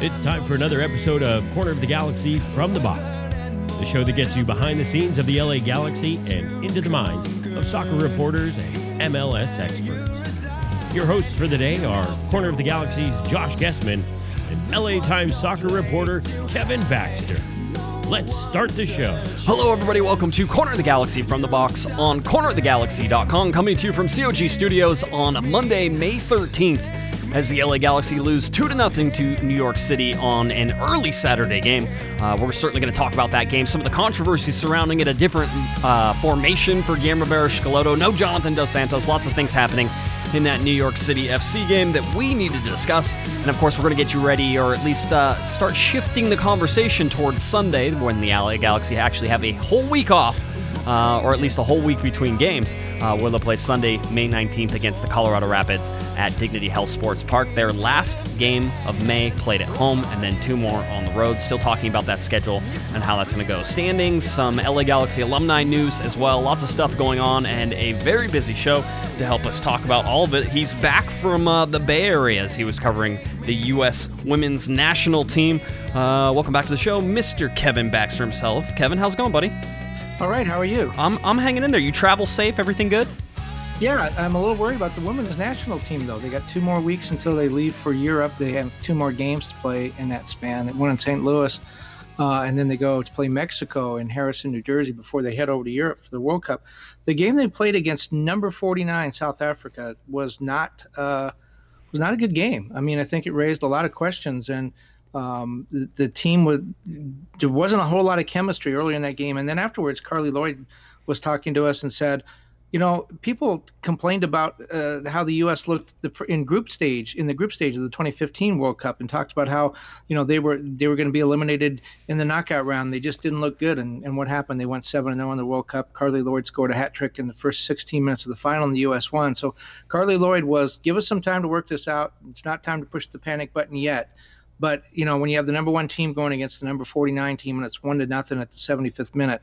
It's time for another episode of Corner of the Galaxy from the Box, the show that gets you behind the scenes of the LA Galaxy and into the minds of soccer reporters and MLS experts. Your hosts for the day are Corner of the Galaxy's Josh Guessman and LA Times soccer reporter Kevin Baxter. Let's start the show. Hello, everybody. Welcome to Corner of the Galaxy from the box on cornerofthegalaxy.com, coming to you from COG Studios on Monday, May 13th, as the LA Galaxy lose 2 0 to New York City on an early Saturday game. Uh, we're certainly going to talk about that game, some of the controversies surrounding it, a different uh, formation for Guillermo Barros no Jonathan Dos Santos, lots of things happening in that New York City FC game that we needed to discuss. And of course, we're going to get you ready, or at least uh, start shifting the conversation towards Sunday when the LA Galaxy actually have a whole week off. Uh, or at least a whole week between games, uh, where they'll play Sunday, May 19th against the Colorado Rapids at Dignity Health Sports Park. Their last game of May played at home, and then two more on the road. Still talking about that schedule and how that's going to go. Standings, some LA Galaxy alumni news as well. Lots of stuff going on, and a very busy show to help us talk about all of it. He's back from uh, the Bay Area as he was covering the U.S. women's national team. Uh, welcome back to the show, Mr. Kevin Baxter himself. Kevin, how's it going, buddy? All right, how are you? I'm, I'm hanging in there. You travel safe? Everything good? Yeah, I'm a little worried about the women's national team, though. They got two more weeks until they leave for Europe. They have two more games to play in that span. One in St. Louis, uh, and then they go to play Mexico in Harrison, New Jersey, before they head over to Europe for the World Cup. The game they played against number 49 South Africa was not uh, was not a good game. I mean, I think it raised a lot of questions, and um, the, the team was there wasn't a whole lot of chemistry earlier in that game. And then afterwards, Carly Lloyd was talking to us and said you know, people complained about uh, how the U.S. looked in group stage in the group stage of the 2015 World Cup, and talked about how you know they were they were going to be eliminated in the knockout round. They just didn't look good, and, and what happened? They went seven and zero in the World Cup. Carly Lloyd scored a hat trick in the first 16 minutes of the final, and the U.S. won. So Carly Lloyd was give us some time to work this out. It's not time to push the panic button yet. But you know, when you have the number one team going against the number 49 team, and it's one to nothing at the 75th minute,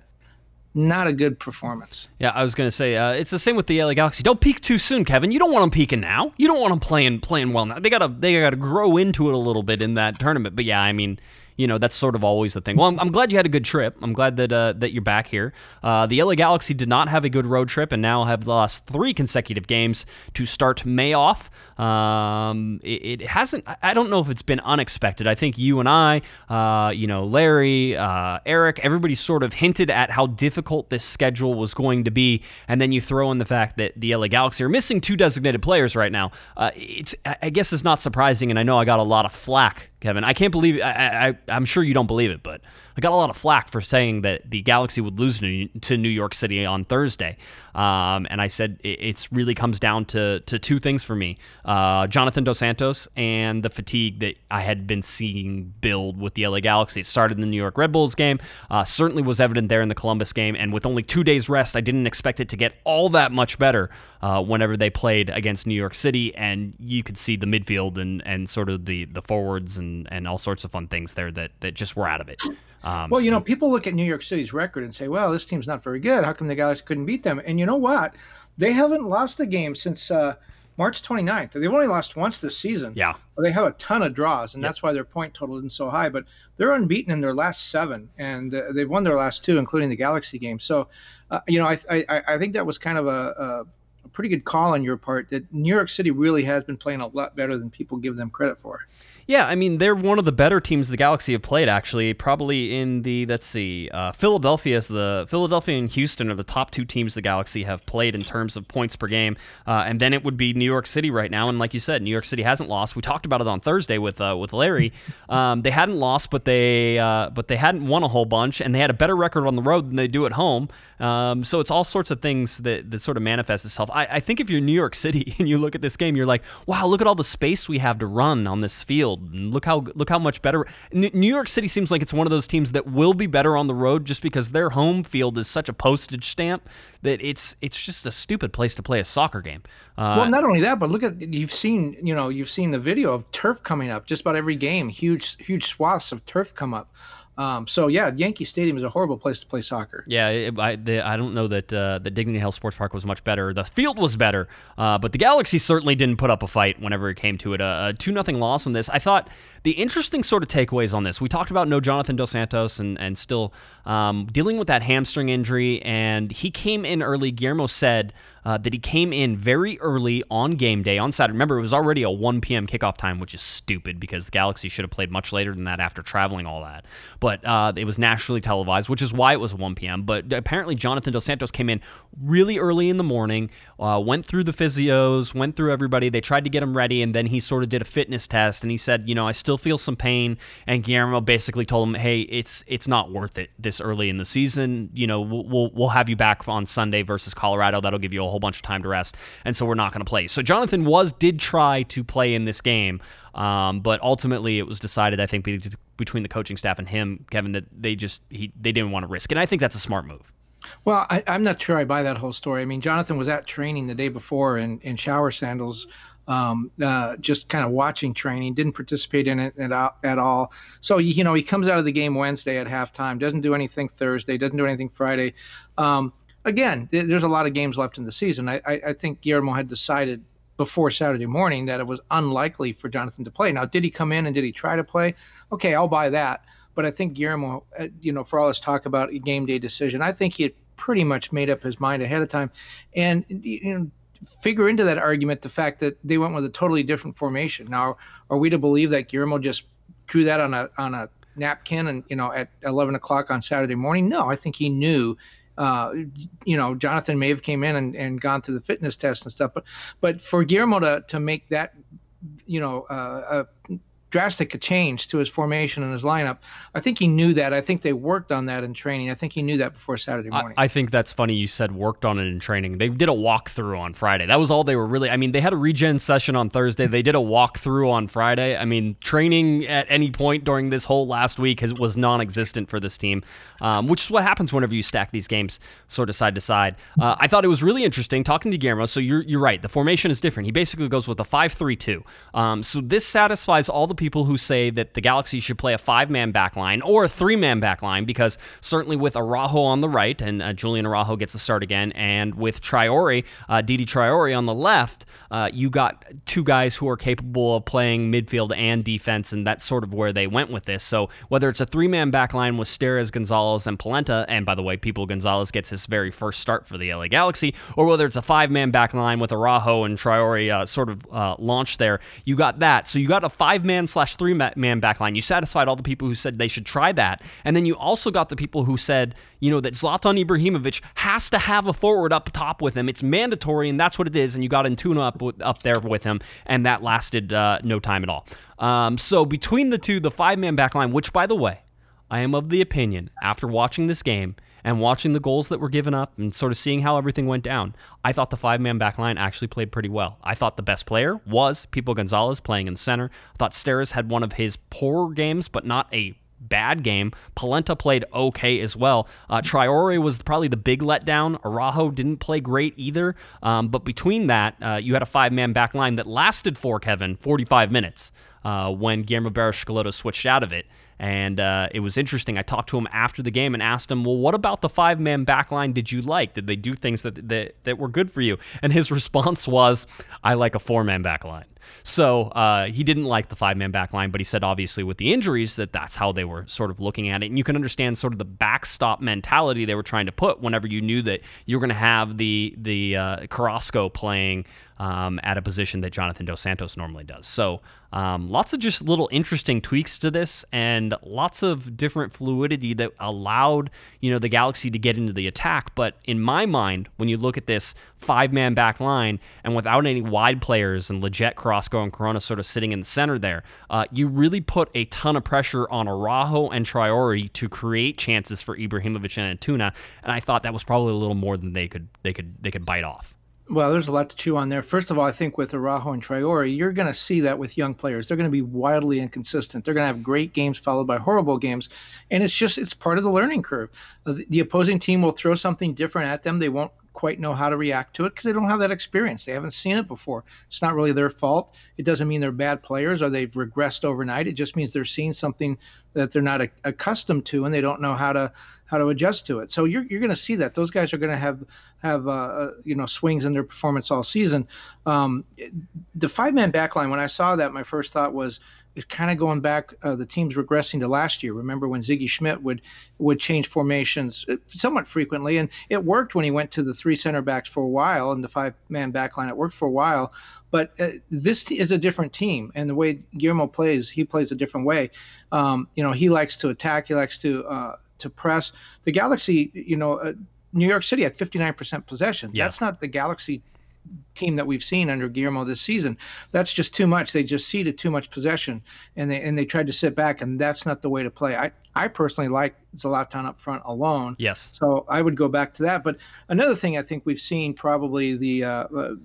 not a good performance. Yeah, I was going to say uh, it's the same with the LA Galaxy. Don't peak too soon, Kevin. You don't want them peaking now. You don't want them playing playing well now. They gotta they gotta grow into it a little bit in that tournament. But yeah, I mean, you know that's sort of always the thing. Well, I'm, I'm glad you had a good trip. I'm glad that uh, that you're back here. Uh, the LA Galaxy did not have a good road trip and now have lost three consecutive games to start May off. Um, it, it, hasn't. I don't know if it's been unexpected. I think you and I, uh, you know, Larry, uh, Eric, everybody sort of hinted at how difficult this schedule was going to be, and then you throw in the fact that the LA Galaxy are missing two designated players right now. Uh, it's. I guess it's not surprising, and I know I got a lot of flack Kevin. I can't believe I, I I'm sure you don't believe it, but I got a lot of flack for saying that the Galaxy would lose to New York City on Thursday. Um, and I said it really comes down to, to two things for me uh, Jonathan Dos Santos and the fatigue that I had been seeing build with the LA Galaxy. It started in the New York Red Bulls game, uh, certainly was evident there in the Columbus game. And with only two days rest, I didn't expect it to get all that much better uh, whenever they played against New York City. And you could see the midfield and, and sort of the, the forwards and, and all sorts of fun things there that, that just were out of it. Um, well, you know, people look at New York City's record and say, "Well, this team's not very good. How come the Galaxy couldn't beat them?" And you know what? They haven't lost a game since uh, March 29th. They've only lost once this season. Yeah. They have a ton of draws, and yep. that's why their point total isn't so high. But they're unbeaten in their last seven, and uh, they've won their last two, including the Galaxy game. So, uh, you know, I, I I think that was kind of a, a a pretty good call on your part that New York City really has been playing a lot better than people give them credit for. Yeah, I mean they're one of the better teams the Galaxy have played. Actually, probably in the let's see, uh, Philadelphia is the Philadelphia and Houston are the top two teams the Galaxy have played in terms of points per game, uh, and then it would be New York City right now. And like you said, New York City hasn't lost. We talked about it on Thursday with uh, with Larry. Um, they hadn't lost, but they uh, but they hadn't won a whole bunch, and they had a better record on the road than they do at home. Um, so it's all sorts of things that that sort of manifest itself. I, I think if you're New York City and you look at this game, you're like, wow, look at all the space we have to run on this field field. And look how look how much better. New York City seems like it's one of those teams that will be better on the road just because their home field is such a postage stamp that it's it's just a stupid place to play a soccer game. Uh, well, not only that, but look at you've seen you know you've seen the video of turf coming up just about every game. Huge huge swaths of turf come up. Um, so yeah, Yankee Stadium is a horrible place to play soccer. Yeah, it, I, the, I don't know that uh, the Dignity Health Sports Park was much better. The field was better, uh, but the Galaxy certainly didn't put up a fight whenever it came to it. A, a two nothing loss in this. I thought the interesting sort of takeaways on this. We talked about no Jonathan Dos Santos and and still um, dealing with that hamstring injury, and he came in early. Guillermo said uh, that he came in very early on game day on Saturday. Remember, it was already a 1 p.m. kickoff time, which is stupid because the Galaxy should have played much later than that after traveling all that. But uh, it was nationally televised, which is why it was 1 p.m. But apparently, Jonathan Dos Santos came in really early in the morning, uh, went through the physios, went through everybody. They tried to get him ready, and then he sort of did a fitness test, and he said, you know, I still feel some pain. And Guillermo basically told him, hey, it's it's not worth it this early in the season. You know, we'll we'll, we'll have you back on Sunday versus Colorado. That'll give you a whole bunch of time to rest, and so we're not going to play. So Jonathan was did try to play in this game, um, but ultimately it was decided, I think, between the coaching staff and him, Kevin, that they just he they didn't want to risk, and I think that's a smart move. Well, I, am not sure I buy that whole story. I mean, Jonathan was at training the day before in, in shower sandals, um, uh, just kind of watching training, didn't participate in it at, at all. So, you know, he comes out of the game Wednesday at halftime, doesn't do anything Thursday, doesn't do anything Friday. Um, again, there's a lot of games left in the season. I, I, I think Guillermo had decided before Saturday morning that it was unlikely for Jonathan to play. Now, did he come in and did he try to play? Okay, I'll buy that. But I think Guillermo, uh, you know, for all this talk about a game day decision, I think he had pretty much made up his mind ahead of time. And, you know, figure into that argument the fact that they went with a totally different formation. Now, are we to believe that Guillermo just drew that on a on a napkin and you know at 11 o'clock on Saturday morning? No, I think he knew uh, you know, Jonathan may have came in and, and gone through the fitness test and stuff, but but for Guillermo to to make that, you know, uh, a drastic change to his formation and his lineup. I think he knew that. I think they worked on that in training. I think he knew that before Saturday morning. I, I think that's funny you said worked on it in training. They did a walkthrough on Friday. That was all they were really. I mean, they had a regen session on Thursday. They did a walkthrough on Friday. I mean, training at any point during this whole last week has, was non existent for this team, um, which is what happens whenever you stack these games sort of side to side. Uh, I thought it was really interesting talking to Guillermo. So you're, you're right. The formation is different. He basically goes with a 5 3 2. Um, so this satisfies all the people who say that the Galaxy should play a five man back line or a three man back line because certainly with Araujo on the right, and uh, Julian Araujo gets the start again, and with Traore, uh, Didi Traore on the left, uh, you got two guys who are capable of playing midfield and defense, and that's sort of where they went with this. So whether it's a three man back line with Steres, Gonzalez, and Polenta, and by the way, Pipo Gonzalez gets his very first start for the LA Galaxy, or whether it's a five man back line with Araujo and Traore uh, sort of uh, launched there, you got that. So you got a five man slash three man back line. You satisfied all the people who said they should try that. And then you also got the people who said, you know, that Zlatan Ibrahimovic has to have a forward up top with him. It's mandatory, and that's what it is. And you got Antuna up, up there with him, and that lasted uh, no time at all. Um, so between the two, the five man back line, which, by the way, I am of the opinion after watching this game and watching the goals that were given up and sort of seeing how everything went down, I thought the five man back line actually played pretty well. I thought the best player was Pipo Gonzalez playing in center. I thought Steres had one of his poor games, but not a bad game. Polenta played okay as well. Uh, Traore was probably the big letdown. Araujo didn't play great either. Um, but between that, uh, you had a five man back line that lasted for Kevin 45 minutes uh, when Guillermo Barros switched out of it. And uh, it was interesting. I talked to him after the game and asked him, "Well, what about the five-man backline? Did you like? Did they do things that that, that were good for you?" And his response was, "I like a four-man backline." So uh, he didn't like the five man back line, but he said obviously with the injuries that that's how they were sort of looking at it. And you can understand sort of the backstop mentality they were trying to put whenever you knew that you were going to have the the uh, Carrasco playing um, at a position that Jonathan Dos Santos normally does. So um, lots of just little interesting tweaks to this, and lots of different fluidity that allowed you know the Galaxy to get into the attack. But in my mind, when you look at this five-man back line and without any wide players and Lletget, Carrasco, and Corona sort of sitting in the center there, uh, you really put a ton of pressure on Araujo and Traore to create chances for Ibrahimovic and Antuna, and I thought that was probably a little more than they could they could they could bite off. Well, there's a lot to chew on there. First of all, I think with Araujo and Traore, you're going to see that with young players. They're going to be wildly inconsistent. They're going to have great games followed by horrible games, and it's just it's part of the learning curve. Uh, the, the opposing team will throw something different at them. They won't quite know how to react to it because they don't have that experience. They haven't seen it before. It's not really their fault. It doesn't mean they're bad players or they've regressed overnight. It just means they're seeing something that they're not a, accustomed to and they don't know how to how to adjust to it. So you're you're going to see that those guys are going to have have uh, uh, you know swings in their performance all season. Um, the five man backline. When I saw that, my first thought was it's kind of going back. Uh, the team's regressing to last year. Remember when Sigi Schmidt would would change formations uh, somewhat frequently, and it worked when he went to the three center backs for a while and the five man backline. It worked for a while, but uh, this is a different team, and the way Guillermo plays, he plays a different way. Um, you know, he likes to attack. He likes to uh, to press. The Galaxy, you know. Uh, New York City had 59% possession. Yeah. That's not the Galaxy team that we've seen under Guillermo this season. That's just too much. They just ceded too much possession, and they and they tried to sit back, and that's not the way to play. I I personally like Zlatan up front alone. Yes. So I would go back to that. But another thing I think we've seen probably the uh, uh,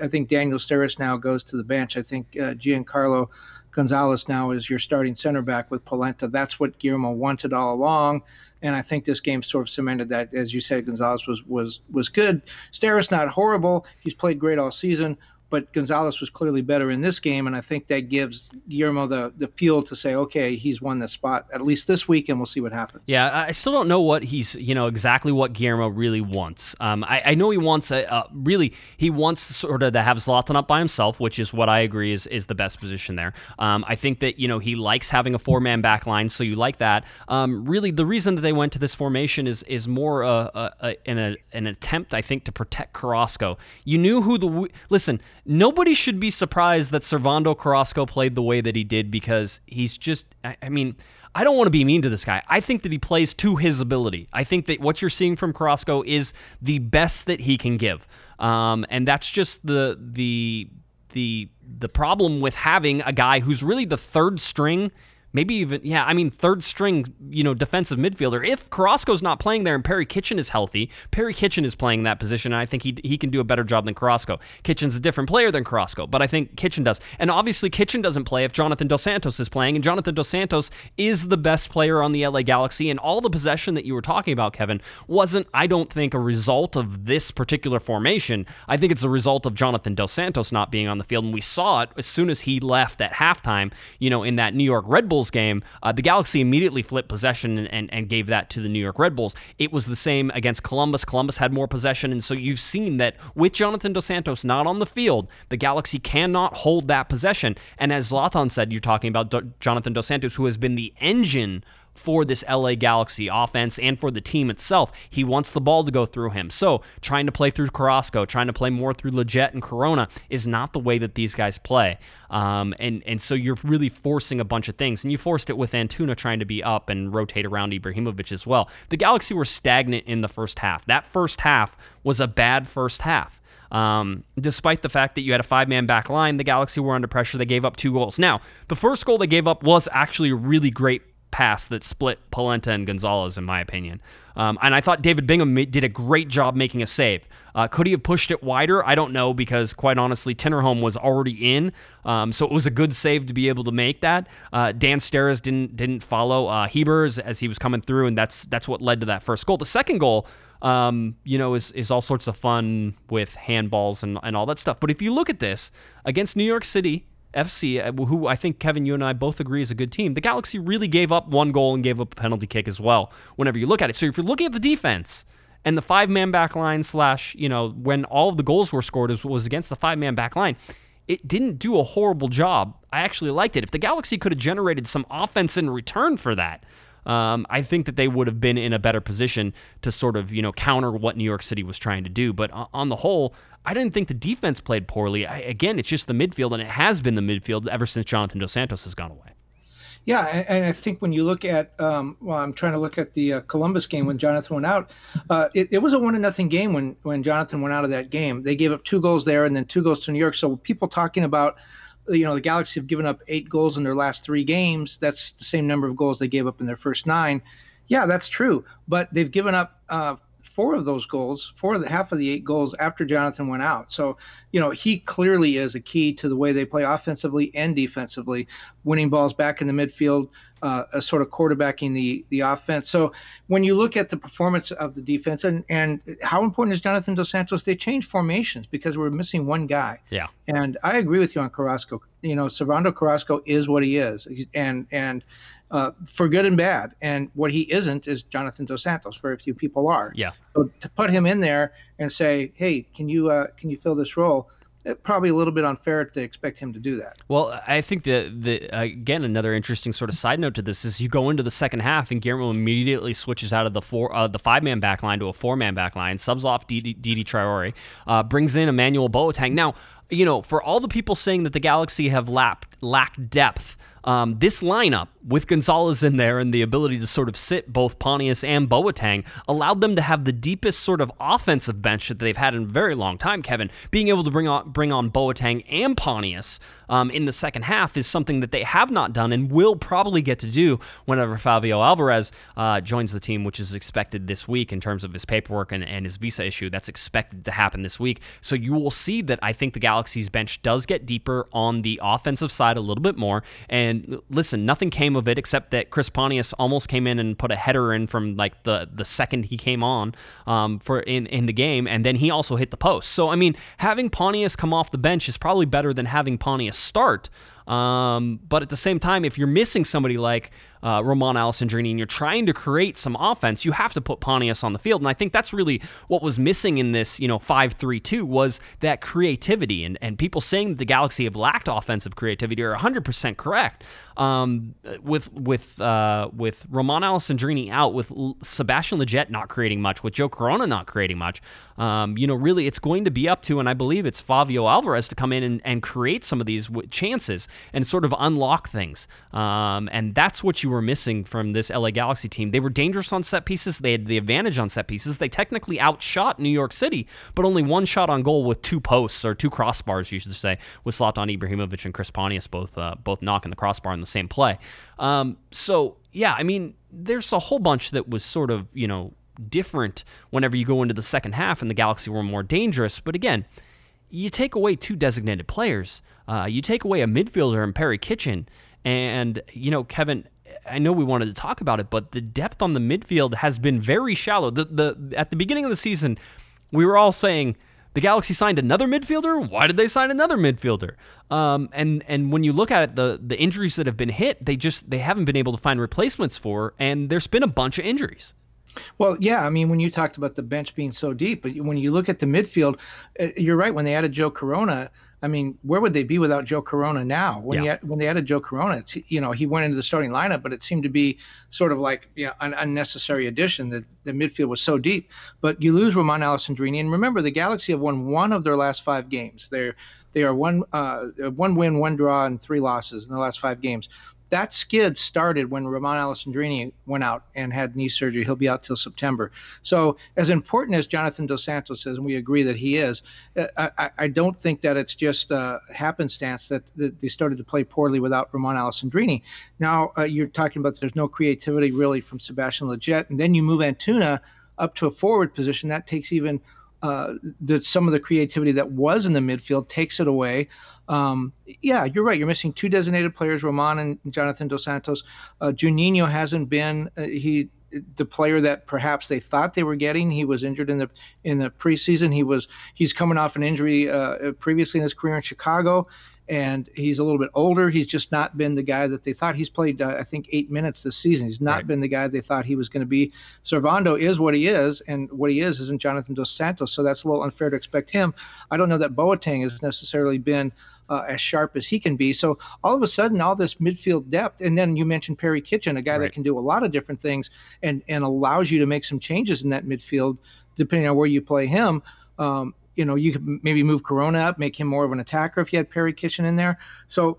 I think Daniel Steres now goes to the bench. I think uh, Giancarlo Gonzalez now is your starting center back with Polenta. That's what Guillermo wanted all along and I think this game sort of cemented that. As you said, Gonzalez was was was good. Steres not horrible. He's played great all season, but Gonzalez was clearly better in this game, and I think that gives Guillermo the the feel to say, okay, he's won this spot at least this week, and we'll see what happens. Yeah, I still don't know what he's, you know, exactly what Guillermo really wants. Um, I, I know he wants a, really he wants sort of to have Zlatan up by himself, which is what I agree is is the best position there. Um, I think that you know he likes having a four man back line, so you like that. Um, really, the reason that they went to this formation is is more uh, uh, uh a, an attempt, I think, to protect Carrasco. You knew who the listen nobody should be surprised that Servando Carrasco played the way that he did because he's just, I, I mean, I don't want to be mean to this guy. I think that he plays to his ability. I think that what you're seeing from Carrasco is the best that he can give. Um, and that's just the the the the problem with having a guy who's really the third string maybe even yeah i mean third string you know defensive midfielder. If carrasco's not playing there and perry kitchen is healthy perry kitchen is playing that position and i think he, he can do a better job than carrasco. Kitchen's a different player than carrasco but i think kitchen does. And obviously kitchen doesn't play if jonathan dos santos is playing and jonathan dos santos is the best player on the la galaxy and all the possession that you were talking about kevin wasn't i don't think a result of this particular formation. I think it's a result of jonathan dos santos not being on the field and we saw it as soon as he left at halftime you know in that new york red bull Bulls game, uh, the Galaxy immediately flipped possession and, and, and, gave that to the New York Red Bulls. It was the same against Columbus. Columbus had more possession, and so you've seen that with Jonathan Dos Santos not on the field, the Galaxy cannot hold that possession. And as Zlatan said, you're talking about Do- Jonathan Dos Santos, who has been the engine for this LA Galaxy offense and for the team itself. He wants the ball to go through him. So trying to play through Carrasco, trying to play more through Lletget and Corona is not the way that these guys play. Um, and and so you're really forcing a bunch of things, and you forced it with Antuna trying to be up and rotate around Ibrahimovic as well. The Galaxy were stagnant in the first half. That first half was a bad first half. Um, despite the fact that you had a five man back line, the Galaxy were under pressure. They gave up two goals. Now, the first goal they gave up was actually a really great pass that split Polenta and Gonzalez, in my opinion. Um, and I thought David Bingham did a great job making a save. Uh, could he have pushed it wider? I don't know because, quite honestly, Tinnerholm was already in, um, so it was a good save to be able to make that. Uh, Dan Steres didn't didn't follow uh, Hebers as he was coming through, and that's that's what led to that first goal. The second goal, um, you know, is is all sorts of fun with handballs and and all that stuff. But if you look at this against New York City, FC, uh, who I think Kevin, you and I both agree is a good team, the Galaxy really gave up one goal and gave up a penalty kick as well. Whenever you look at it, so if you're looking at the defense and the five man back line slash, you know, when all of the goals were scored was against the five man back line, it didn't do a horrible job. I actually liked it. If the Galaxy could have generated some offense in return for that, um, I think that they would have been in a better position to sort of you know counter what New York City was trying to do. But on the whole, I didn't think the defense played poorly. I, again, it's just the midfield, and it has been the midfield ever since Jonathan Dos Santos has gone away. Yeah, and, I think when you look at, um, well, I'm trying to look at the uh, Columbus game when Jonathan went out. Uh, it, it, was a one to nothing game when when Jonathan went out of that game. They gave up two goals there, and then two goals to New York. So people talking about, you know, the Galaxy have given up eight goals in their last three games. That's the same number of goals they gave up in their first nine. Yeah, that's true. But they've given up uh, four of those goals, four of the half of the eight goals after Jonathan went out. So, you know, he clearly is a key to the way they play offensively and defensively, winning balls back in the midfield, uh, a sort of quarterbacking the the offense. So when you look at the performance of the defense and and how important is Jonathan Dos Santos? They changed formations because we're missing one guy. Yeah. And I agree with you on Carrasco. You know, Servando Carrasco is what he is, and and uh, for good and bad. And what he isn't is Jonathan Dos Santos. Very few people are. Yeah. So to put him in there and say, hey, can you uh, can you fill this role? It, probably a little bit unfair to expect him to do that. Well, I think that the again another interesting sort of side note to this is you go into the second half and Guillermo immediately switches out of the four uh, the five man back line to a four man back line, subs off Didi Traore, uh, brings in Emmanuel Boateng. Now, you know, for all the people saying that the Galaxy have lapped lacked depth um, this lineup with Gonzalez in there and the ability to sort of sit both Pontius and Boateng allowed them to have the deepest sort of offensive bench that they've had in a very long time. Kevin being able to bring on bring on Boateng and Pontius um, in the second half is something that they have not done and will probably get to do whenever Favio Alvarez uh, joins the team, which is expected this week in terms of his paperwork and, and his visa issue. That's expected to happen this week. So you will see that I think the Galaxy's bench does get deeper on the offensive side a little bit more and and listen, nothing came of it except that Chris Pontius almost came in and put a header in from like the the second he came on um, for in in the game, and then he also hit the post. So I mean, having Pontius come off the bench is probably better than having Pontius start. Um, but at the same time, if you're missing somebody like uh, Romain Alessandrini and you're trying to create some offense, you have to put Pontius on the field. And I think that's really what was missing in this, you know, 5-3-2 was that creativity. And, and people saying that the Galaxy have lacked offensive creativity are 100% correct. Um, with with uh, with Romain Alessandrini out, with Sebastian Lletget not creating much, with Joe Corona not creating much, um, you know, really it's going to be up to, and I believe it's Favio Alvarez to come in and, and create some of these w- chances and sort of unlock things. Um, and that's what you were missing from this LA Galaxy team. They were dangerous on set pieces. They had the advantage on set pieces. They technically outshot New York City, but only one shot on goal with two posts or two crossbars, you should say, with Zlatan Ibrahimovic and Chris Pontius both uh, both knocking the crossbar in the same play. Um, so yeah, I mean, there's a whole bunch that was sort of you know different whenever you go into the second half and the Galaxy were more dangerous. But again, you take away two designated players, uh, you take away a midfielder in Perry Kitchen, and you know Kevin. I know we wanted to talk about it, but the depth on the midfield has been very shallow. The the at the beginning of the season, we were all saying the Galaxy signed another midfielder. Why did they sign another midfielder? Um, and and when you look at it, the the injuries that have been hit, they just they haven't been able to find replacements for, and there's been a bunch of injuries. Well, yeah, I mean, when you talked about the bench being so deep, but when you look at the midfield, uh, you're right. When they added Joe Corona, I mean, where would they be without Joe Corona now? When yeah. you, when they added Joe Corona, it's, you know, he went into the starting lineup, but it seemed to be sort of like you know, an unnecessary addition. That the midfield was so deep. But you lose Romain Alessandrini, and remember, the Galaxy have won one of their last five games. They're they are one uh, one win, one draw, and three losses in the last five games that skid started when Ramon Alessandrini went out and had knee surgery. He'll be out till September. So, as important as Jonathan Dos Santos is, and we agree that he is, uh, I, I don't think that it's just uh, happenstance that, that, they started to play poorly without Ramon Alessandrini. Now, uh, you're talking about there's no creativity really from Sebastian Lletget, and then you move Antuna up to a forward position. That takes even uh, the, some of the creativity that was in the midfield takes it away. Um, yeah, you're right. You're missing two designated players, Roman and Jonathan Dos Santos. Uh, Juninho hasn't been uh, he the player that perhaps they thought they were getting. He was injured in the in the preseason. He was he's coming off an injury uh, previously in his career in Chicago, and he's a little bit older. He's just not been the guy that they thought. He's played, uh, I think, eight minutes this season. He's not right. been the guy they thought he was going to be. Servando is what he is, and what he is isn't Jonathan Dos Santos. So that's a little unfair to expect him. I don't know that Boateng has necessarily been uh, as sharp as he can be. So all of a sudden, all this midfield depth, and then you mentioned Perry Kitchen, a guy right. that can do a lot of different things, and and allows you to make some changes in that midfield depending on where you play him. Um, you know, you could maybe move Corona up, make him more of an attacker if you had Perry Kitchen in there. So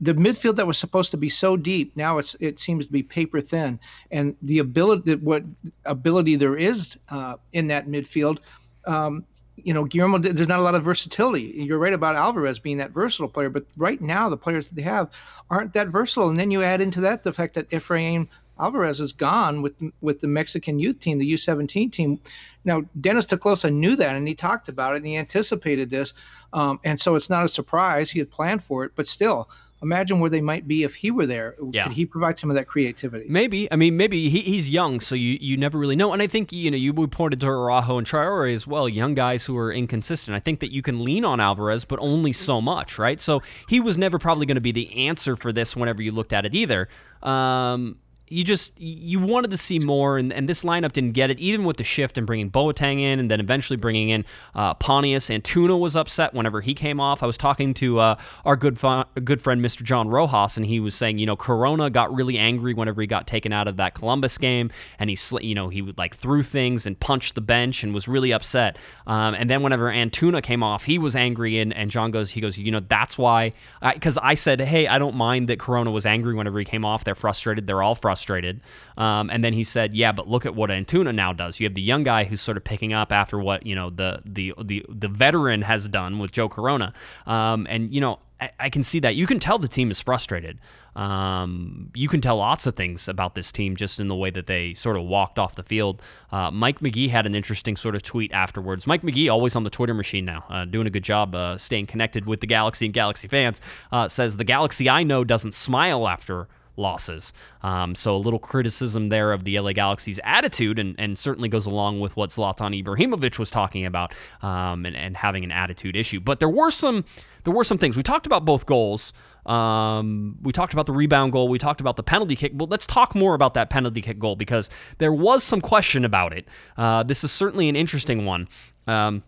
the midfield that was supposed to be so deep now it's it seems to be paper thin, and the ability what ability there is uh, in that midfield. Um, you know, Guillermo, there's not a lot of versatility. You're right about Alvarez being that versatile player, but right now the players that they have aren't that versatile. And then you add into that the fact that Efrain Alvarez is gone with with the Mexican youth team, the U17 team. Now, Dennis te Kloese knew that, and he talked about it, and he anticipated this, um, and so it's not a surprise. He had planned for it, but still, imagine where they might be if he were there. Yeah. Could he provide some of that creativity? Maybe. I mean, maybe he, he's young, so you, you never really know. And I think, you know, you pointed to Araujo and Traore as well, young guys who are inconsistent. I think that you can lean on Alvarez, but only so much, right? So he was never probably going to be the answer for this whenever you looked at it either. Um, you just you wanted to see more, and, and this lineup didn't get it. Even with the shift and bringing Boateng in, and then eventually bringing in uh, Pontius. Antuna was upset whenever he came off. I was talking to uh, our good good friend Mr. John Rojas, and he was saying, you know, Corona got really angry whenever he got taken out of that Columbus game, and he sl- you know he would like threw things and punched the bench and was really upset. Um, and then whenever Antuna came off, he was angry, and, and John goes, he goes, you know, that's why, because I, I said, hey, I don't mind that Corona was angry whenever he came off. They're frustrated. They're all frustrated frustrated. Um, and then he said, "Yeah, but look at what Antuna now does. You have the young guy who's sort of picking up after what you know the the the the veteran has done with Joe Corona. Um, and you know, I, I, can see that. You can tell the team is frustrated. Um, you can tell lots of things about this team just in the way that they sort of walked off the field. Uh, Mike Magee had an interesting sort of tweet afterwards. Mike Magee, always on the Twitter machine now, uh, doing a good job uh, staying connected with the Galaxy and Galaxy fans, uh, says the Galaxy I know doesn't smile after losses. Um, so a little criticism there of the LA Galaxy's attitude, and, and certainly goes along with what Zlatan Ibrahimovic was talking about, um, and, and having an attitude issue. But there were some there were some things we talked about both goals. Um, we talked about the rebound goal. We talked about the penalty kick. Well, let's talk more about that penalty kick goal because there was some question about it. Uh, this is certainly an interesting one. Um,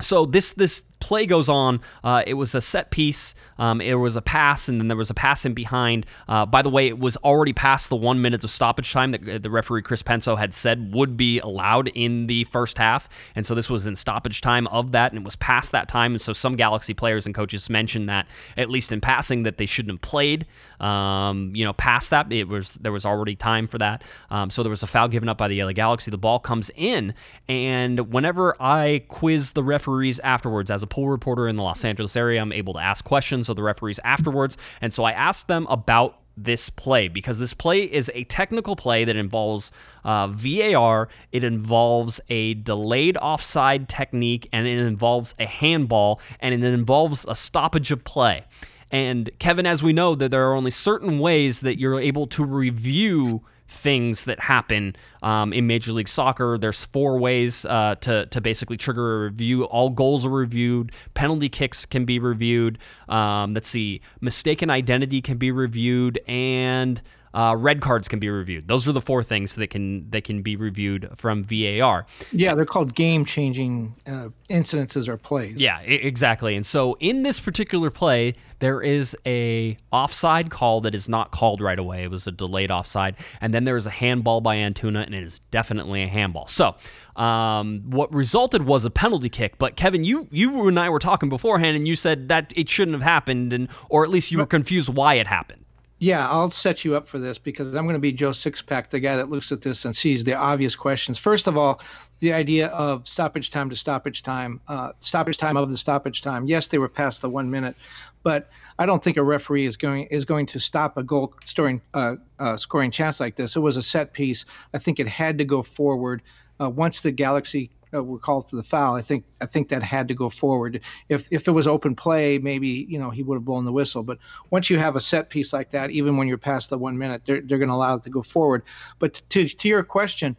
so this this play goes on. Uh, it was a set piece. Um, it was a pass, and then there was a pass in behind. Uh, by the way, it was already past the one minute of stoppage time that the referee Chris Penso had said would be allowed in the first half, and so this was in stoppage time of that, and it was past that time. And so some Galaxy players and coaches mentioned that, at least in passing, that they shouldn't have played. Um, you know, past that, it was there was already time for that. Um, so there was a foul given up by the LA Galaxy. The ball comes in, and whenever I quiz the referees afterwards as a pool reporter in the Los Angeles area. I'm able to ask questions of the referees afterwards. And so I asked them about this play because this play is a technical play that involves uh, VAR, it involves a delayed offside technique, and it involves a handball, and it involves a stoppage of play. And Kevin, as we know, that there are only certain ways that you're able to review things that happen um, in Major League Soccer. There's four ways uh, to, to basically trigger a review. All goals are reviewed, penalty kicks can be reviewed. Um, let's see, mistaken identity can be reviewed, and uh, red cards can be reviewed. Those are the four things that can that can be reviewed from VAR. Yeah, they're called game-changing uh, incidences or plays. Yeah, I- exactly. And so in this particular play, there is a offside call that is not called right away. It was a delayed offside, and then there is a handball by Antuna, and it is definitely a handball. So. Um, what resulted was a penalty kick, but Kevin, you you and I were talking beforehand, and you said that it shouldn't have happened, and or at least you were confused why it happened. Yeah, I'll set you up for this because I'm going to be Joe Sixpack, the guy that looks at this and sees the obvious questions. First of all, the idea of stoppage time to stoppage time, uh, stoppage time of the stoppage time. Yes, they were past the one minute, but I don't think a referee is going is going to stop a goal scoring uh, uh, scoring chance like this. It was a set piece. I think it had to go forward. Uh, once the Galaxy uh, were called for the foul, I think I think that had to go forward. If if it was open play, maybe you know he would have blown the whistle. But once you have a set piece like that, even when you're past the one minute, they're they're going to allow it to go forward. But to to your question,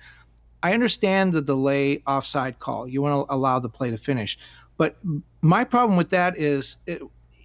I understand the delay offside call. You want to allow the play to finish, but my problem with that is. It,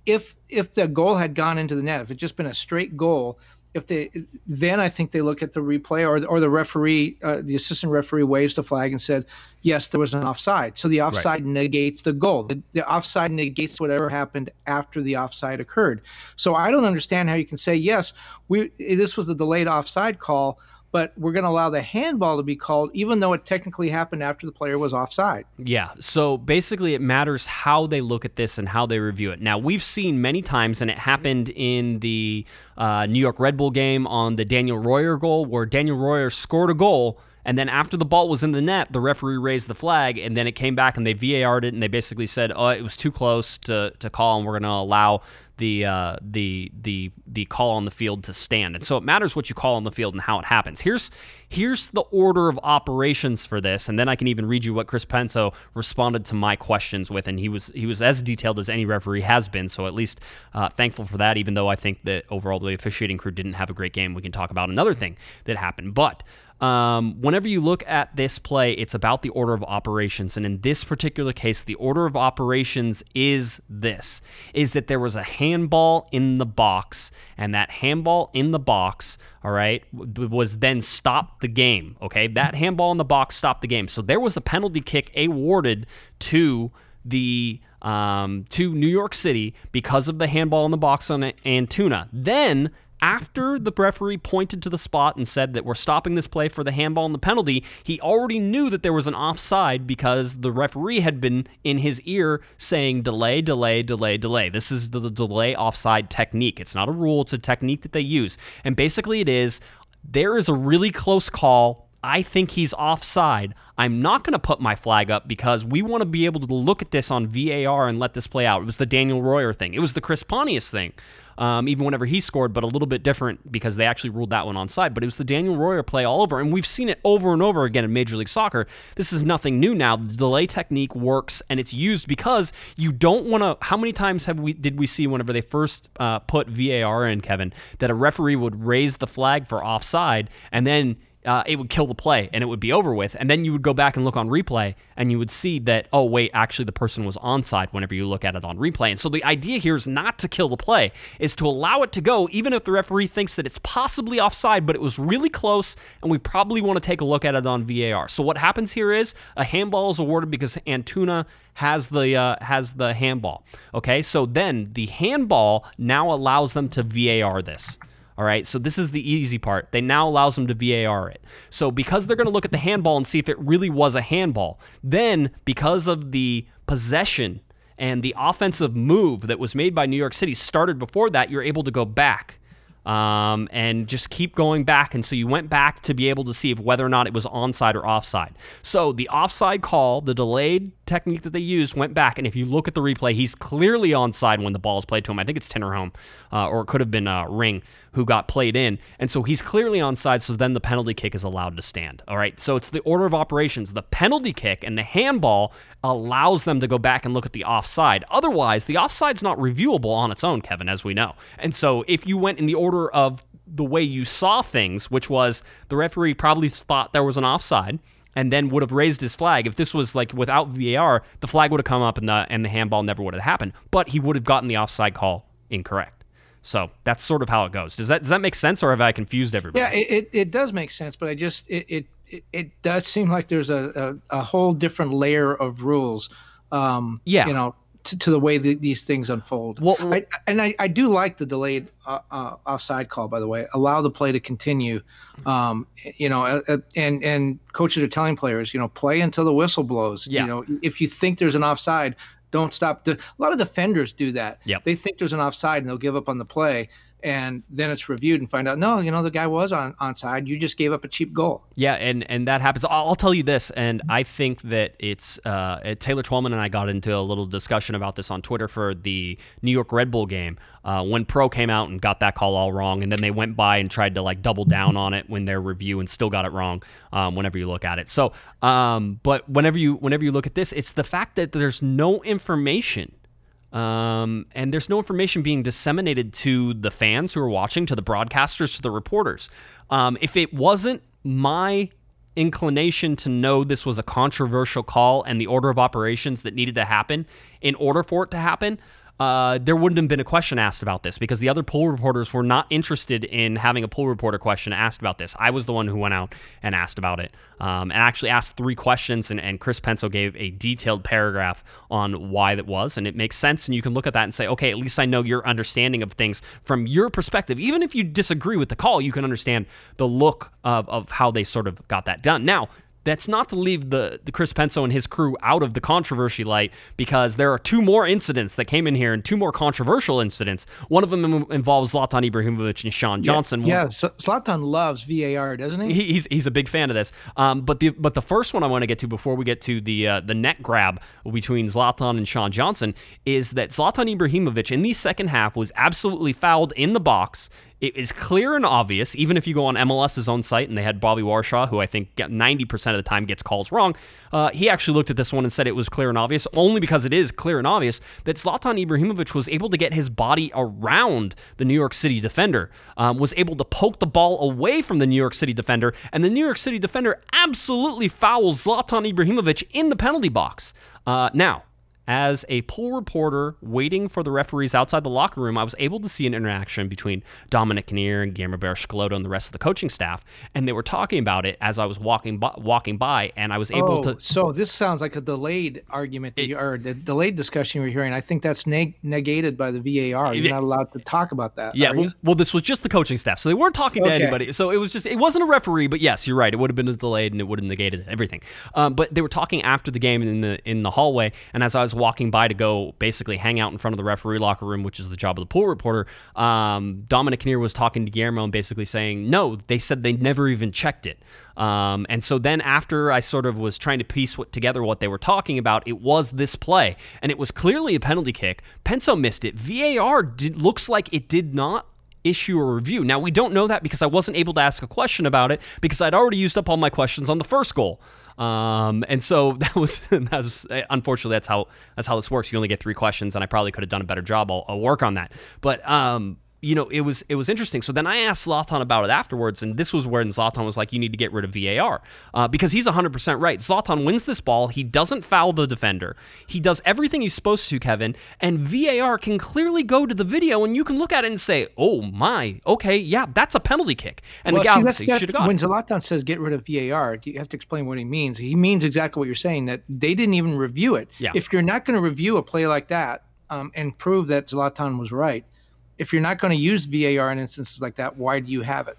if if the goal had gone into the net, if it just been a straight goal, if they then I think they look at the replay or or the referee, uh, the assistant referee waves the flag and said, yes, there was an offside. So the offside right. negates the goal. The, the offside negates whatever happened after the offside occurred. So I don't understand how you can say yes, we this was a delayed offside call, but we're going to allow the handball to be called, even though it technically happened after the player was offside. Yeah. So basically, it matters how they look at this and how they review it. Now, we've seen many times, and it happened in the uh, New York Red Bull game on the Daniel Royer goal, where Daniel Royer scored a goal And then after the ball was in the net, the referee raised the flag, and then it came back and they VAR'd it, and they basically said, "Oh, it was too close to, to call, and we're going to allow the uh, the the the call on the field to stand." And so it matters what you call on the field and how it happens. Here's here's the order of operations for this, and then I can even read you what Chris Penso responded to my questions with, and he was he was as detailed as any referee has been. So at least uh, thankful for that. Even though I think that overall the officiating crew didn't have a great game, we can talk about another thing that happened, but. Um, whenever you look at this play, it's about the order of operations. And in this particular case, the order of operations is this is that there was a handball in the box, and that handball in the box, all right, was then stopped the game. Okay. That handball in the box stopped the game. So there was a penalty kick awarded to the um, to New York City because of the handball in the box on Antuna. Then after the referee pointed to the spot and said that we're stopping this play for the handball and the penalty, he already knew that there was an offside because the referee had been in his ear saying delay, delay, delay, delay. This is the, delay offside technique. It's not a rule, it's a technique that they use. And basically, it is there is a really close call. I think he's offside. I'm not going to put my flag up because we want to be able to look at this on VAR and let this play out. It was the Daniel Royer thing. It was the Chris Pontius thing um, even whenever he scored, but a little bit different because they actually ruled that one onside. But it was the Daniel Royer play all over, and we've seen it over and over again in Major League Soccer. This is nothing new now. The delay technique works, and it's used because you don't want to. How many times have we did we see whenever they first uh, put VAR in, Kevin, that a referee would raise the flag for offside, and then uh, it would kill the play and it would be over with. And then you would go back and look on replay and you would see that, oh, wait, actually the person was onside whenever you look at it on replay. And so the idea here is not to kill the play, is to allow it to go, even if the referee thinks that it's possibly offside, but it was really close and we probably want to take a look at it on VAR. So what happens here is a handball is awarded because Antuna has the uh, has the handball. Okay, so then the handball now allows them to VAR this. All right, so this is the easy part. They now allows them to VAR it. So because they're going to look at the handball and see if it really was a handball, then because of the possession and the offensive move that was made by New York City started before that, you're able to go back um, and just keep going back. And so you went back to be able to see if whether or not it was onside or offside. So the offside call, the delayed technique that they used, went back. And if you look at the replay, he's clearly onside when the ball is played to him. I think it's Tinnerholm, uh, or it could have been uh, Ring who got played in. And so he's clearly onside. So then the penalty kick is allowed to stand. All right. So it's the order of operations. The penalty kick and the handball allows them to go back and look at the offside. Otherwise, the offside's not reviewable on its own, Kevin, as we know. And so if you went in the order of the way you saw things, which was the referee probably thought there was an offside and then would have raised his flag. If this was like without VAR, the flag would have come up and the and the handball never would have happened. But he would have gotten the offside call incorrect. So that's sort of how it goes. Does that does that make sense, or have I confused everybody? Yeah, it, it does make sense, but I just it it, it does seem like there's a, a, a whole different layer of rules. Um, yeah, you know, to, to the way that these things unfold. Well, I, and I, I do like the delayed uh, uh, offside call, by the way. Allow the play to continue. Um, you know, uh, uh, and and coaches are telling players, you know, play until the whistle blows. Yeah. You know, if you think there's an offside, don't stop. a lot of defenders do that. Yep. They think there's an offside and they'll give up on the play and then it's reviewed and find out no you know the guy was on on side. You just gave up a cheap goal. Yeah and and that happens. I'll, I'll tell you this and i think that it's uh, taylor twellman and i got into a little discussion about this on twitter for the new york red bull game uh, when pro came out and got that call all wrong and then they went by and tried to like double down on it when their review and still got it wrong um, whenever you look at it. So um, but whenever you whenever you look at this it's the fact that there's no information um, and there's no information being disseminated to the fans who are watching, to the broadcasters, to the reporters. Um, if it wasn't my inclination to know this was a controversial call and the order of operations that needed to happen in order for it to happen, uh, there wouldn't have been a question asked about this because the other poll reporters were not interested in having a poll reporter question asked about this. I was the one who went out and asked about it um, and actually asked three questions, and, and Chris Penso gave a detailed paragraph on why that was. And it makes sense, and you can look at that and say, okay, at least I know your understanding of things from your perspective. Even if you disagree with the call, you can understand the look of, of how they sort of got that done. Now, that's not to leave the, the Chris Penso and his crew out of the controversy light because there are two more incidents that came in here and two more controversial incidents. One of them involves Zlatan Ibrahimovic and Sean Johnson. Yeah, yeah. So Zlatan loves VAR, doesn't he? he? He's he's a big fan of this. Um, but the but the first one I want to get to before we get to the uh, the net grab between Zlatan and Sean Johnson is that Zlatan Ibrahimovic in the second half was absolutely fouled in the box it is clear and obvious, even if you go on MLS's own site and they had Bobby Warshaw, who I think 90% of the time gets calls wrong. Uh, he actually looked at this one and said it was clear and obvious, only because it is clear and obvious that Zlatan Ibrahimovic was able to get his body around the New York City defender, um, was able to poke the ball away from the New York City defender, and the New York City defender absolutely fouls Zlatan Ibrahimovic in the penalty box. Uh, now, as a pool reporter waiting for the referees outside the locker room, I was able to see an interaction between Dominic Kinnear and Guillermo Barros-Schelotto and the rest of the coaching staff, and they were talking about it as I was walking by, walking by, and I was able oh, to. So this sounds like a delayed argument, it, you, or the delayed discussion you were hearing. I think that's neg- negated by the VAR. You're it, not allowed to talk about that. Yeah, well, well, this was just the coaching staff, so they weren't talking okay. to anybody. So it was just it wasn't a referee, but yes, you're right. It would have been a delayed, and it would have negated everything. Um, but they were talking after the game in the in the hallway, and as I was walking by to go basically hang out in front of the referee locker room, which is the job of the pool reporter, um, Dominic Kinnear was talking to Guillermo and basically saying, no, they said they never even checked it. Um, and so then after I sort of was trying to piece what, together what they were talking about, it was this play. And it was clearly a penalty kick. Penso missed it. VAR did, looks like it did not issue a review. Now, we don't know that because I wasn't able to ask a question about it because I'd already used up all my questions on the first goal. Um, and so that was that was unfortunately that's how that's how this works. You only get three questions, and I probably could have done a better job. I'll, I'll work on that. But um, you know, it was it was interesting. So then I asked Zlatan about it afterwards, and this was when Zlatan was like, "You need to get rid of VAR," uh, because he's 100% right. Zlatan wins this ball. He doesn't foul the defender. He does everything he's supposed to, Kevin. And VAR can clearly go to the video, and you can look at it and say, "Oh my, okay, yeah, that's a penalty kick." And well, the Galaxy should have got when Zlatan says get rid of VAR, you have to explain what he means. He means exactly what you're saying that they didn't even review it. Yeah. If you're not going to review a play like that um, and prove that Zlatan was right if you're not going to use VAR in instances like that, why do you have it?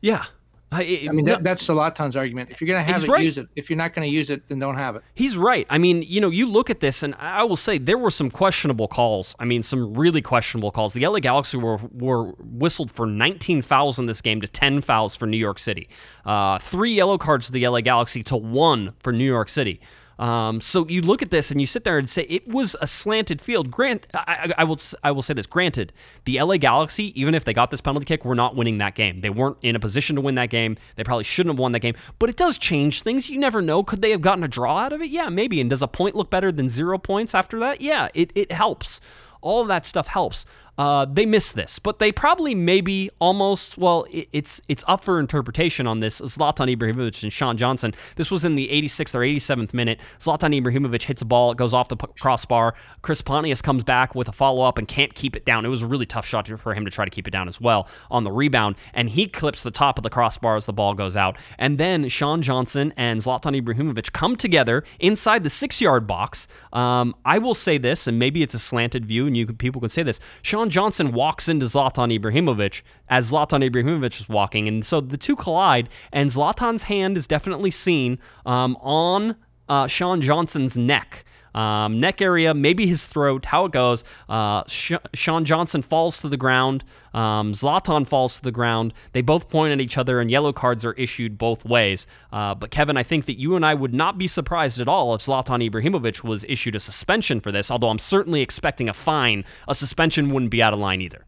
Yeah. I, I mean, no, that, that's Zlatan's argument. If you're going to have it, right. use it. If you're not going to use it, then don't have it. He's right. I mean, you know, you look at this, and I will say there were some questionable calls. I mean, some really questionable calls. The LA Galaxy were, were whistled for 19 fouls in this game to 10 fouls for New York City. Uh, three yellow cards for the LA Galaxy to one for New York City. Um, so you look at this and you sit there and say it was a slanted field. Grant, I, I, will I will say this. Granted, the LA Galaxy, even if they got this penalty kick, were not winning that game. They weren't in a position to win that game. They probably shouldn't have won that game. But it does change things. You never know. Could they have gotten a draw out of it? Yeah, maybe. And does a point look better than zero points after that? Yeah, it it helps. All of that stuff helps. Uh, they missed this, but they probably maybe almost well, it, it's it's up for interpretation on this. Zlatan Ibrahimovic and Sean Johnson. This was in the 86th or 87th minute. Zlatan Ibrahimovic hits a ball, it goes off the crossbar. Chris Pontius comes back with a follow up and can't keep it down. It was a really tough shot for him to try to keep it down as well on the rebound, and he clips the top of the crossbar as the ball goes out. And then Sean Johnson and Zlatan Ibrahimovic come together inside the six yard box. Um, I will say this, and maybe it's a slanted view, and you people can say this. Sean Johnson walks into Zlatan Ibrahimovic as Zlatan Ibrahimovic is walking, and so the two collide, and Zlatan's hand is definitely seen um, on uh, Sean Johnson's neck. Um, neck area, maybe his throat, how it goes. Uh, Sh- Sean Johnson falls to the ground. Um, Zlatan falls to the ground. They both point at each other, and yellow cards are issued both ways. Uh, but Kevin, I think that you and I would not be surprised at all if Zlatan Ibrahimovic was issued a suspension for this. Although I'm certainly expecting a fine. A suspension wouldn't be out of line either.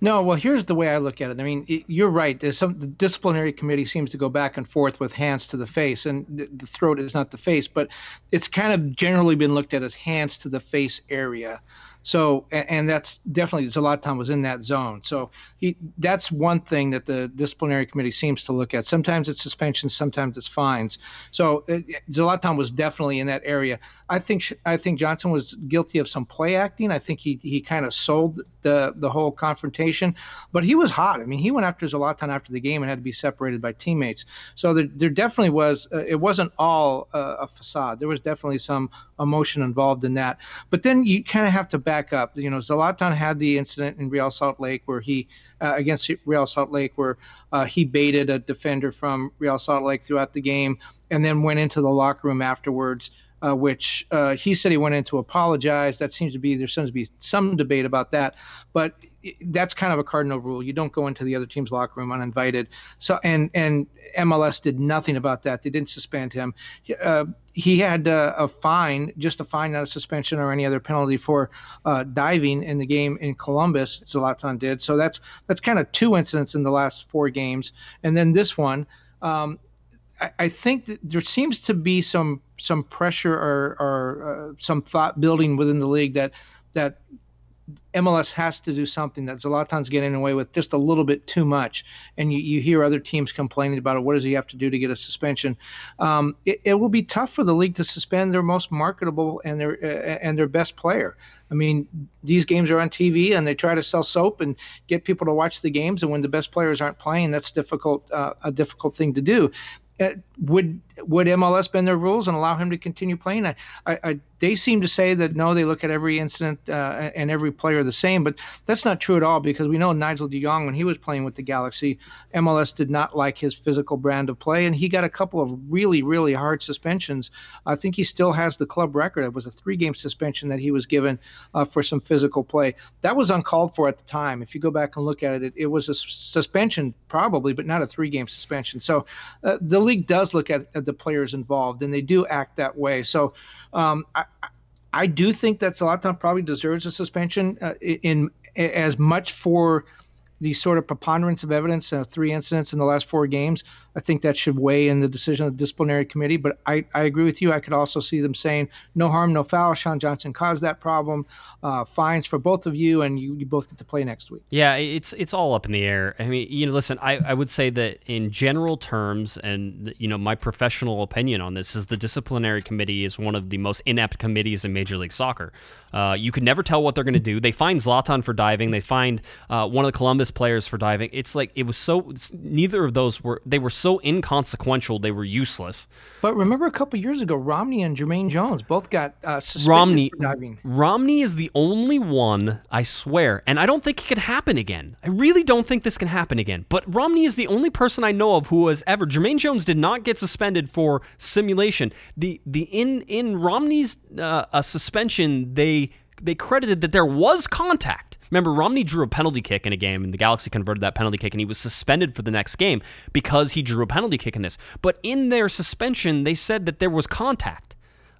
No, well, here's the way I look at it. I mean, it, you're right. There's some the disciplinary committee seems to go back and forth with hands to the face, and the, the throat is not the face, but it's kind of generally been looked at as hands to the face area. So, and that's definitely Zlatan was in that zone. So he, that's one thing that the disciplinary committee seems to look at. Sometimes it's suspension, sometimes it's fines. So Zlatan was definitely in that area. I think I think Johnson was guilty of some play acting. I think he he kind of sold the the whole confrontation but he was hot. I mean, he went after Zlatan after the game and had to be separated by teammates. So there, there definitely was. Uh, it wasn't all uh, a facade. There was definitely some emotion involved in that. But then you kind of have to back up. You know, Zlatan had the incident in Real Salt Lake where he uh, against Real Salt Lake where uh, he baited a defender from Real Salt Lake throughout the game and then went into the locker room afterwards uh, which uh, he said he went in to apologize. That seems to be there seems to be some debate about that, but that's kind of a cardinal rule. You don't go into the other team's locker room uninvited. So and and MLS did nothing about that. They didn't suspend him. Uh, he had uh, a fine, just a fine, not a suspension or any other penalty for uh, diving in the game in Columbus. Zlatan did. So that's that's kind of two incidents in the last four games, and then this one. Um, I, think that there seems to be some some pressure or, or uh, some thought building within the league that that MLS has to do something that Zlatan's getting away with just a little bit too much, and you, you hear other teams complaining about it. What does he have to do to get a suspension? Um, it, it, will be tough for the league to suspend their most marketable and their uh, and their best player. I mean, these games are on TV, and they try to sell soap and get people to watch the games. And when the best players aren't playing, that's difficult uh, a difficult thing to do. Uh, would would MLS bend their rules and allow him to continue playing? I, I, I they seem to say that no, they look at every incident uh, and every player the same, but that's not true at all because we know Nigel de Jong, when he was playing with the Galaxy, MLS did not like his physical brand of play, and he got a couple of really, really hard suspensions. I think he still has the club record. It was a three game suspension that he was given uh, for some physical play. That was uncalled for at the time. If you go back and look at it, it, it was a suspension, probably, but not a three game suspension. So uh, the league does look at, the players involved, and they do act that way. So um, I, I do think that Zlatan probably deserves a suspension uh, in, in as much for the sort of preponderance of evidence of three incidents in the last four games, I think that should weigh in the decision of the disciplinary committee. But I, I agree with you. I could also see them saying no harm, no foul. Sean Johnson caused that problem. Uh, fines for both of you, and you, you both get to play next week. Yeah, it's it's all up in the air. I mean, you know, listen, I, I would say that in general terms, and you know, my professional opinion on this is the disciplinary committee is one of the most inept committees in Major League Soccer. Uh, you can never tell what they're going to do. They find Zlatan for diving. They find uh, one of the Columbus players for diving. It's like it was so. Neither of those were. They were so inconsequential. They were useless. But remember, a couple years ago, Romney and Jermaine Jones both got uh, suspended Romney. Romney is the only one, I swear, and I don't think it can happen again. I really don't think this can happen again. But Romney is the only person I know of who has ever. Jermaine Jones did not get suspended for simulation. The the in in Romney's uh, suspension, they they credited that there was contact. Remember, Romney drew a penalty kick in a game, and the Galaxy converted that penalty kick, and he was suspended for the next game because he drew a penalty kick in this. But in their suspension, they said that there was contact.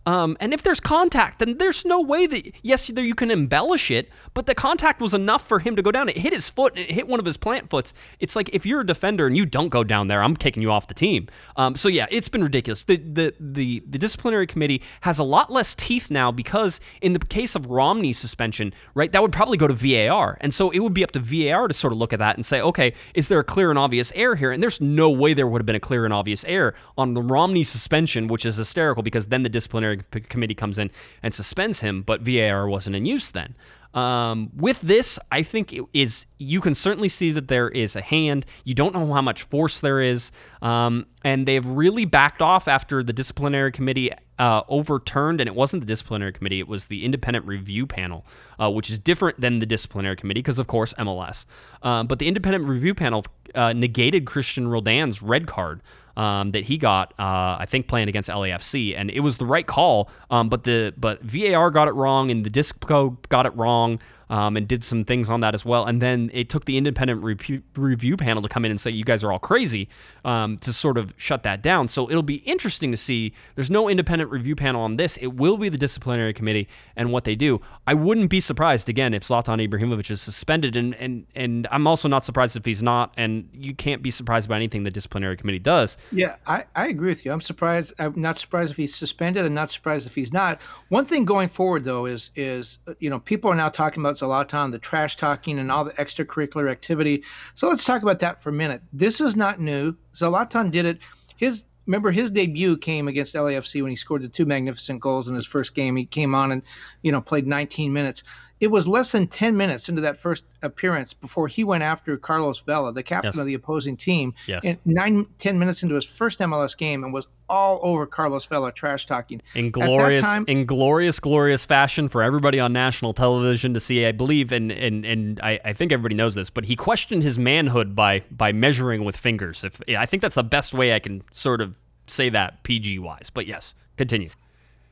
Um, and if there's contact, then there's no way that yes, you can embellish it, but the contact was enough for him to go down. It hit his foot. It hit one of his plant foots. It's like if you're a defender and you don't go down there, I'm kicking you off the team. Um, so yeah, it's been ridiculous. The, the the the disciplinary committee has a lot less teeth now because in the case of Romney's suspension, right, that would probably go to VAR, and so it would be up to VAR to sort of look at that and say, okay, is there a clear and obvious error here? And there's no way there would have been a clear and obvious error on the Romney suspension, which is hysterical because then the disciplinary committee comes in and suspends him, but VAR wasn't in use then. Um, with this, I think it is you can certainly see that there is a hand. You don't know how much force there is, um, and they've really backed off after the disciplinary committee uh, overturned. And it wasn't the disciplinary committee; it was the independent review panel, uh, which is different than the disciplinary committee because, of course, MLS. Um, but the independent review panel uh, negated Christian Roldan's red card um, that he got, uh, I think, playing against LAFC, and it was the right call. Um, but the but VAR got it wrong, and the Disco got it wrong um, and did some things on that as well. And then it took the independent re- review panel to come in and say, you guys are all crazy um, to sort of shut that down. So it'll be interesting to see. There's no independent review panel on this. It will be the disciplinary committee and what they do. I wouldn't be surprised, again, if Zlatan Ibrahimovic is suspended. And, and, and I'm also not surprised if he's not. And you can't be surprised by anything the disciplinary committee does. Yeah, I, I agree with you. I'm surprised. I'm not surprised if he's suspended and not surprised if he's not. One thing going forward, though, is, is you know, people are now talking about Zlatan, the trash talking, and all the extracurricular activity. So let's talk about that for a minute. This is not new. Zlatan did it. His remember his debut came against LAFC when he scored the two magnificent goals in his first game. He came on and you know played 19 minutes. It was less than 10 minutes into that first appearance before he went after Carlos Vela, the captain Yes. of the opposing team, Yes. and nine, 10 minutes into his first MLS game and was all over Carlos Vela, trash talking. in glorious, time- in glorious, glorious fashion for everybody on national television to see. I believe, and and and I, I think everybody knows this, but he questioned his manhood by by measuring with fingers. If I think that's the best way I can sort of say that PG wise. But yes, continue.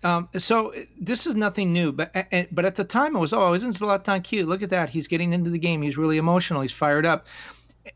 Um, so this is nothing new, but but at the time it was oh isn't Zlatan cute? Look at that, he's getting into the game. He's really emotional. He's fired up.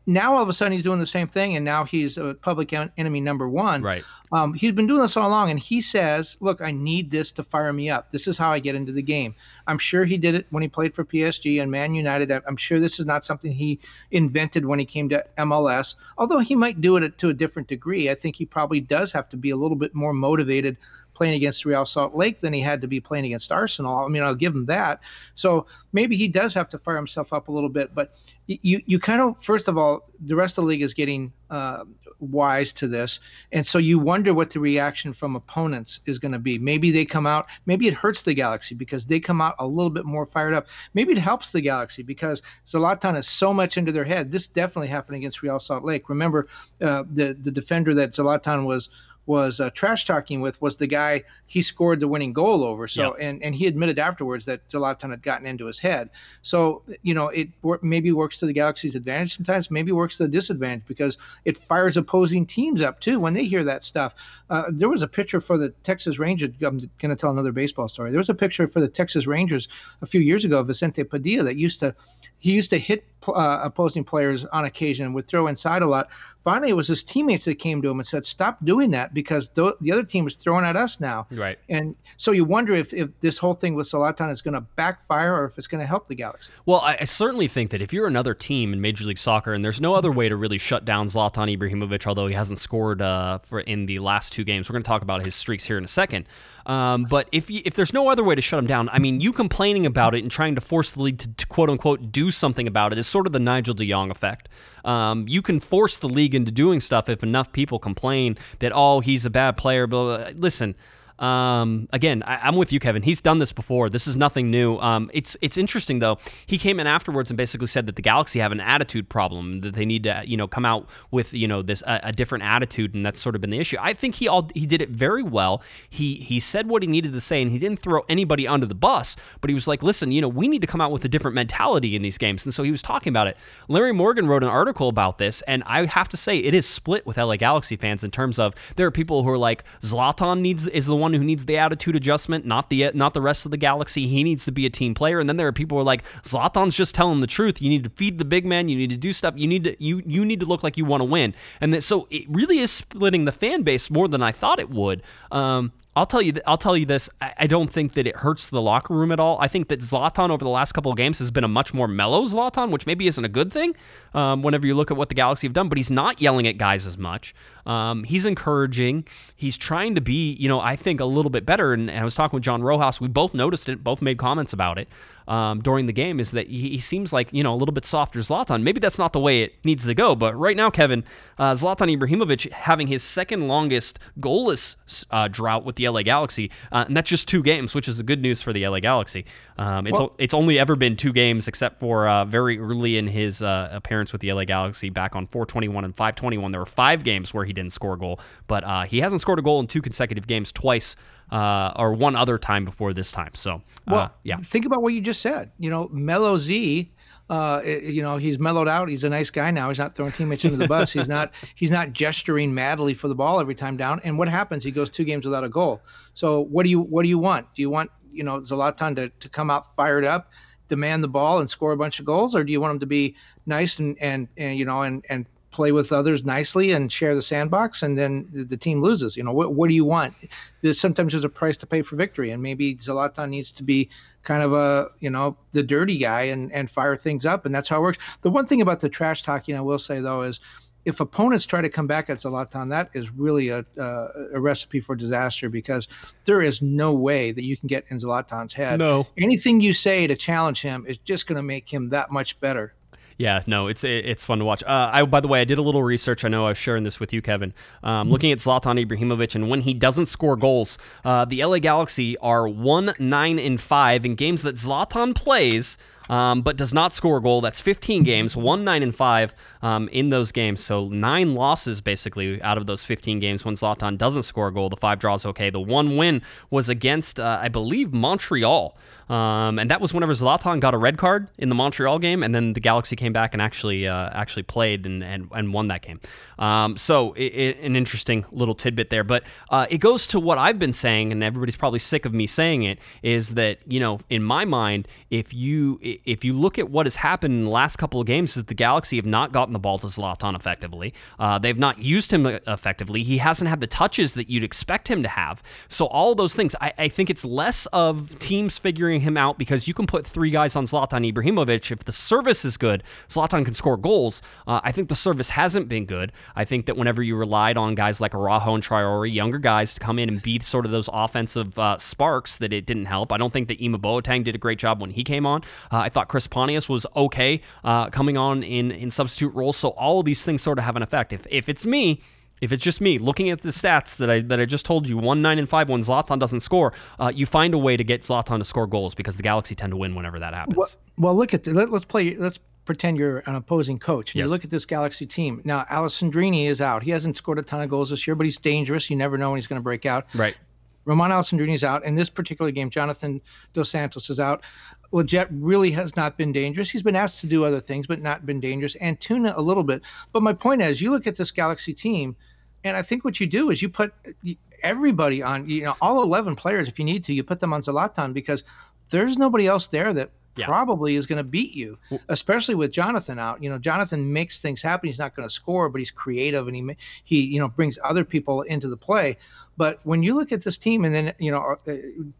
Now all of a sudden he's doing the same thing, and now he's a public en- enemy number one. Right. Um, he's been doing this all along, and he says, "Look, I need this to fire me up. This is how I get into the game." I'm sure he did it when he played for PSG and Man United. I'm sure this is not something he invented when he came to MLS. Although he might do it to a different degree, I think he probably does have to be a little bit more motivated playing against Real Salt Lake than he had to be playing against Arsenal. I mean, I'll give him that. So maybe he does have to fire himself up a little bit. But you, you kind of, first of all, the rest of the league is getting uh, wise to this, and so you wonder what the reaction from opponents is going to be. Maybe they come out. Maybe it hurts the Galaxy because they come out a little bit more fired up. Maybe it helps the Galaxy because Zlatan is so much into their head. This definitely happened against Real Salt Lake. Remember, uh, the the defender that Zlatan was was uh, trash talking with was the guy he scored the winning goal over. So Yeah. and and he admitted afterwards that Zlatan had gotten into his head. So you know it maybe works to the Galaxy's advantage sometimes. Maybe works to the disadvantage because it fires opposing teams up too when they hear that stuff. Uh, there was a pitcher for the Texas Rangers. I'm going to tell another baseball story. There was a pitcher for the Texas Rangers a few years ago, Vicente Padilla, that used to he used to hit uh, opposing players on occasion and would throw inside a lot. Finally, it was his teammates that came to him and said, "Stop doing that because th- the other team is throwing at us now." Right. And so you wonder if, if this whole thing with Zlatan is going to backfire or if it's going to help the Galaxy. Well, I, I certainly think that if you're another team in Major League Soccer, and there's no other way to really shut down Zlatan Ibrahimovic, although he hasn't scored uh, for in the last two games. We're going to talk about his streaks here in a second. Um, but if you, if there's no other way to shut him down, I mean, you complaining about it and trying to force the league to, to quote unquote do something about it is sort of the Nigel De Jong effect. Um, you can force the league into doing stuff if enough people complain that oh he's a bad player. Blah. Listen, um, again, I, I'm with you, Kevin. He's done this before. This is nothing new. Um, it's it's interesting though. He came in afterwards and basically said that the Galaxy have an attitude problem that they need to you know come out with you know this a, a different attitude, and that's sort of been the issue. I think he all he did it very well. He he said what he needed to say, and he didn't throw anybody under the bus. But he was like, listen, you know, we need to come out with a different mentality in these games, and so he was talking about it. Larry Morgan wrote an article about this, and I have to say it is split with LA Galaxy fans in terms of there are people who are like Zlatan needs is the one who needs the attitude adjustment, not the not the rest of the Galaxy. He needs to be a team player, and then there are people who are like Zlatan's just telling the truth. You need to feed the big man. You need to do stuff. You need to you you need to look like you want to win, and so it really is splitting the fan base more than I thought it would. Um, I'll tell you. th- I'll tell you this. I, I don't think that it hurts the locker room at all. I think that Zlatan over the last couple of games has been a much more mellow Zlatan, which maybe isn't a good thing. Um, whenever you look at what the Galaxy have done, but he's not yelling at guys as much. Um, he's encouraging. He's trying to be, you know, I think a little bit better. And, and I was talking with John Rojas. We both noticed it. Both made comments about it um, during the game. Is that he, he seems like you know a little bit softer Zlatan. Maybe that's not the way it needs to go. But right now, Kevin, uh, Zlatan Ibrahimovic having his second longest goalless uh, drought with the LA Galaxy, uh, and that's just two games, which is the good news for the LA Galaxy. Um, it's Well- it's only ever been two games, except for uh, very early in his uh, appearance with the LA Galaxy back on 421 and 521. There were five games where he didn't score a goal, but uh, he hasn't scored a goal in two consecutive games, twice uh, or one other time before this time. So, uh, Well, yeah. think about what you just said. You know, Mellow Z. Uh, you know, he's mellowed out. He's a nice guy now. He's not throwing teammates into the bus. He's not. He's not gesturing madly for the ball every time down. And what happens? He goes two games without a goal. So what do you what do you want? Do you want you know Zlatan to, to come out fired up, demand the ball and score a bunch of goals, or do you want him to be nice and and, and you know and and play with others nicely and share the sandbox and then the, the team loses you know what, what do you want there's sometimes there's a price to pay for victory and maybe Zlatan needs to be kind of a you know the dirty guy and and fire things up and that's how it works the one thing about the trash talking i will say though is if opponents try to come back at Zlatan, that is really a, uh, a recipe for disaster because there is no way that you can get in Zlatan's head. No. Anything you say to challenge him is just going to make him that much better. Yeah, no, it's it's fun to watch. Uh, I by the way, I did a little research. I know I was sharing this with you, Kevin. Um, looking at Zlatan Ibrahimovic, and when he doesn't score goals, uh, the LA Galaxy are one nine and five in games that Zlatan plays um, but does not score a goal. That's 15 games, one nine and five um, in those games. So nine losses basically out of those 15 games when Zlatan doesn't score a goal. The five draws okay. The one win was against uh, I believe Montreal. Um, and that was whenever Zlatan got a red card in the Montreal game, and then the Galaxy came back and actually uh, actually played and, and, and won that game. Um, so it, it, an interesting little tidbit there, but uh, it goes to what I've been saying, and everybody's probably sick of me saying it. Is that you know in my mind, if you if you look at what has happened in the last couple of games, is the Galaxy have not gotten the ball to Zlatan effectively. Uh, they've not used him effectively. He hasn't had the touches that you'd expect him to have. So all those things, I, I think it's less of teams figuring him out because you can put three guys on Zlatan Ibrahimovic. If the service is good, Zlatan can score goals. Uh, I think the service hasn't been good. I think that whenever you relied on guys like Araujo and Traore, younger guys, to come in and be sort of those offensive uh, sparks, that it didn't help. I don't think that Ima Boateng did a great job when he came on. Uh, I thought Chris Pontius was okay uh, coming on in, in substitute roles. So all of these things sort of have an effect. If, if it's me, if it's just me looking at the stats that I that I just told you, one nine and five when Zlatan doesn't score, uh, you find a way to get Zlatan to score goals because the Galaxy tend to win whenever that happens. Well, well look at the, let, us play. Let's pretend you're an opposing coach. And yes. You look at this Galaxy team now. Alessandrini is out. He hasn't scored a ton of goals this year, but he's dangerous. You never know when he's going to break out. Right. Romain Alessandrini is out. In this particular game, Jonathan Dos Santos is out. Lletget really has not been dangerous. He's been asked to do other things, but not been dangerous. Antuna a little bit. But my point is, you look at this Galaxy team and I think what you do is you put everybody on, you know, all 11 players, if you need to, you put them on Zlatan because there's nobody else there that yeah. probably is going to beat you, especially with Jonathan out. You know, Jonathan makes things happen. He's not going to score, but he's creative and he he you know brings other people into the play. But when you look at this team, and then you know uh,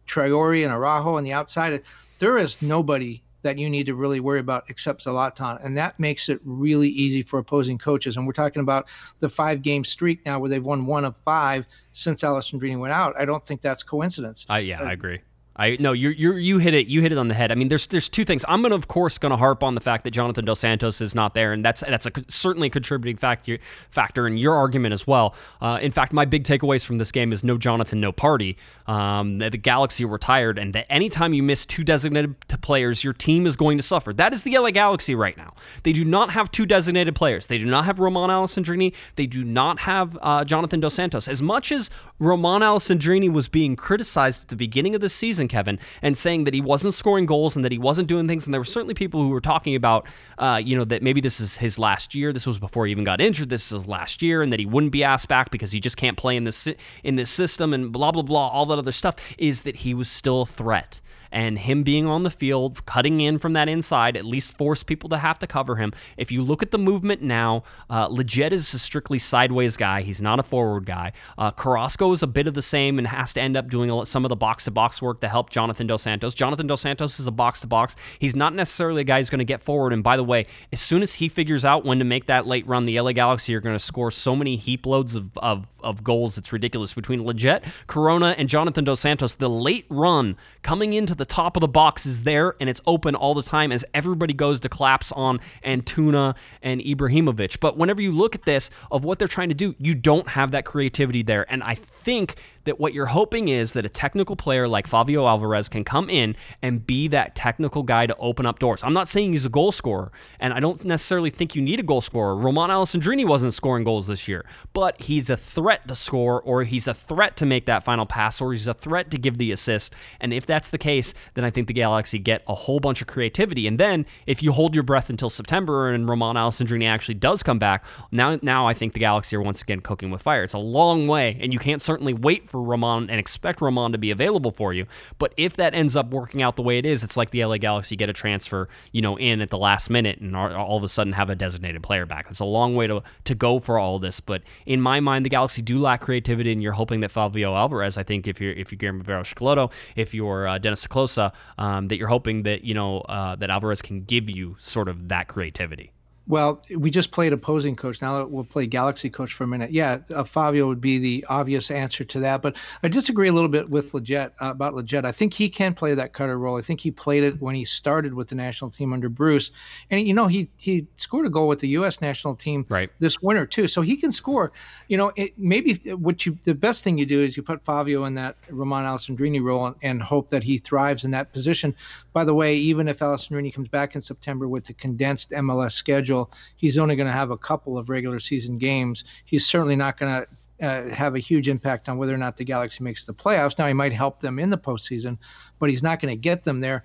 Traore and Araujo on the outside, there is nobody that you need to really worry about except Zlatan. And that makes it really easy for opposing coaches. And we're talking about the five game streak now where they've won one of five since Alessandrini went out. I don't think that's coincidence. Uh, yeah, uh, I agree. I no, you you you hit it. You hit it on the head. I mean, there's there's two things. I'm gonna of course gonna harp on the fact that Jonathan Dos Santos is not there, and that's that's a certainly a contributing factor factor in your argument as well. Uh, in fact, my big takeaways from this game is no Jonathan, no party. Um, the, the Galaxy were tired, and that anytime you miss two designated players, your team is going to suffer. That is the LA Galaxy right now. They do not have two designated players. They do not have Romain Alessandrini. They do not have uh, Jonathan Dos Santos. As much as Romain Alessandrini was being criticized at the beginning of the season, Kevin, and saying that he wasn't scoring goals and that he wasn't doing things. And there were certainly people who were talking about, uh, you know, that maybe this is his last year. This was before he even got injured. This is his last year, and that he wouldn't be asked back because he just can't play in this in this system and blah blah blah. All that other stuff is that he was still a threat and him being on the field, cutting in from that inside, at least force people to have to cover him. If you look at the movement now, uh, Lletget is a strictly sideways guy. He's not a forward guy. Uh, Carrasco is a bit of the same and has to end up doing some of the box to box work to help Jonathan Dos Santos. Jonathan Dos Santos is a box to box. He's not necessarily a guy who's going to get forward. And by the way, as soon as he figures out when to make that late run, the LA Galaxy are going to score so many heap loads of, of, of goals. It's ridiculous. Between Lletget, Corona, and Jonathan Dos Santos, the late run coming into the top of the box is there and it's open all the time as everybody goes to collapse on Antuna and Ibrahimovic. But whenever you look at this of what they're trying to do, you don't have that creativity there. And I think that what you're hoping is that a technical player like Favio Alvarez can come in and be that technical guy to open up doors. I'm not saying he's a goal scorer, and I don't necessarily think you need a goal scorer. Romain Alessandrini wasn't scoring goals this year, but he's a threat to score, or he's a threat to make that final pass, or he's a threat to give the assist. And if that's the case, then I think the Galaxy get a whole bunch of creativity. And then if you hold your breath until September and Romain Alessandrini actually does come back, now now I think the Galaxy are once again cooking with fire. It's a long way, and you can't certainly wait for Ramon and expect Ramon to be available for you. But if that ends up working out the way it is, it's like the LA Galaxy get a transfer, you know, in at the last minute and all of a sudden have a designated player back. It's a long way to to go for all this. But in my mind, the Galaxy do lack creativity, and you're hoping that Favio Alvarez, I think, if you're if you're Guillermo Barros if you're uh, Dennis Te um, that you're hoping that you know uh, that Alvarez can give you sort of that creativity. Well, we just played opposing coach. Now we'll play Galaxy coach for a minute. Yeah, uh, Favio would be the obvious answer to that. But I disagree a little bit with Lletget uh, about Lletget. I think he can play that cutter role. I think he played it when he started with the national team under Bruce, and you know he he scored a goal with the U.S. national team right. this winter too. So he can score. You know, it, maybe what you the best thing you do is you put Favio in that Romain Alessandrini role and, and hope that he thrives in that position. By the way, even if Alessandrini comes back in September with the condensed MLS schedule he's only going to have a couple of regular season games. He's certainly not going to uh, have a huge impact on whether or not the Galaxy makes the playoffs. Now he might help them in the postseason, but he's not going to get them there.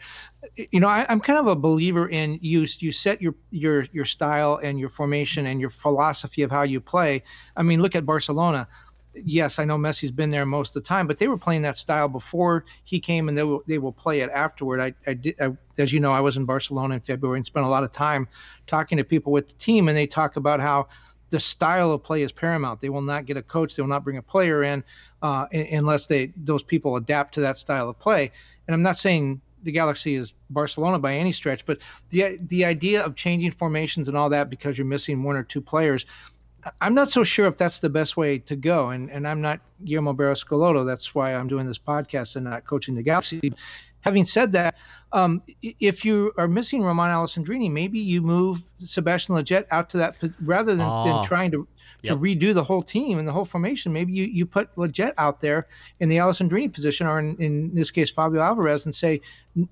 You know, I, am kind of a believer in you. You set your your your style and your formation and your philosophy of how you play. I mean, look at Barcelona yes, I know Messi's been there most of the time, but they were playing that style before he came, and they will they will play it afterward. I, I did, I, as you know, I was in Barcelona in February and spent a lot of time talking to people with the team, and they talk about how the style of play is paramount. They will not get a coach, they will not bring a player in uh, unless they those people adapt to that style of play. And I'm not saying the Galaxy is Barcelona by any stretch, but the the idea of changing formations and all that because you're missing one or two players I'm not so sure if that's the best way to go. And and I'm not Guillermo Barros That's why I'm doing this podcast and not coaching the Galaxy. Having said that, um, if you are missing Romain Alessandrini, maybe you move Sebastian Lletget out to that rather than, than ah. trying to to yep. redo the whole team and the whole formation. Maybe you, you put Lletget out there in the Alessandrini position, or in, in this case Favio Alvarez, and say,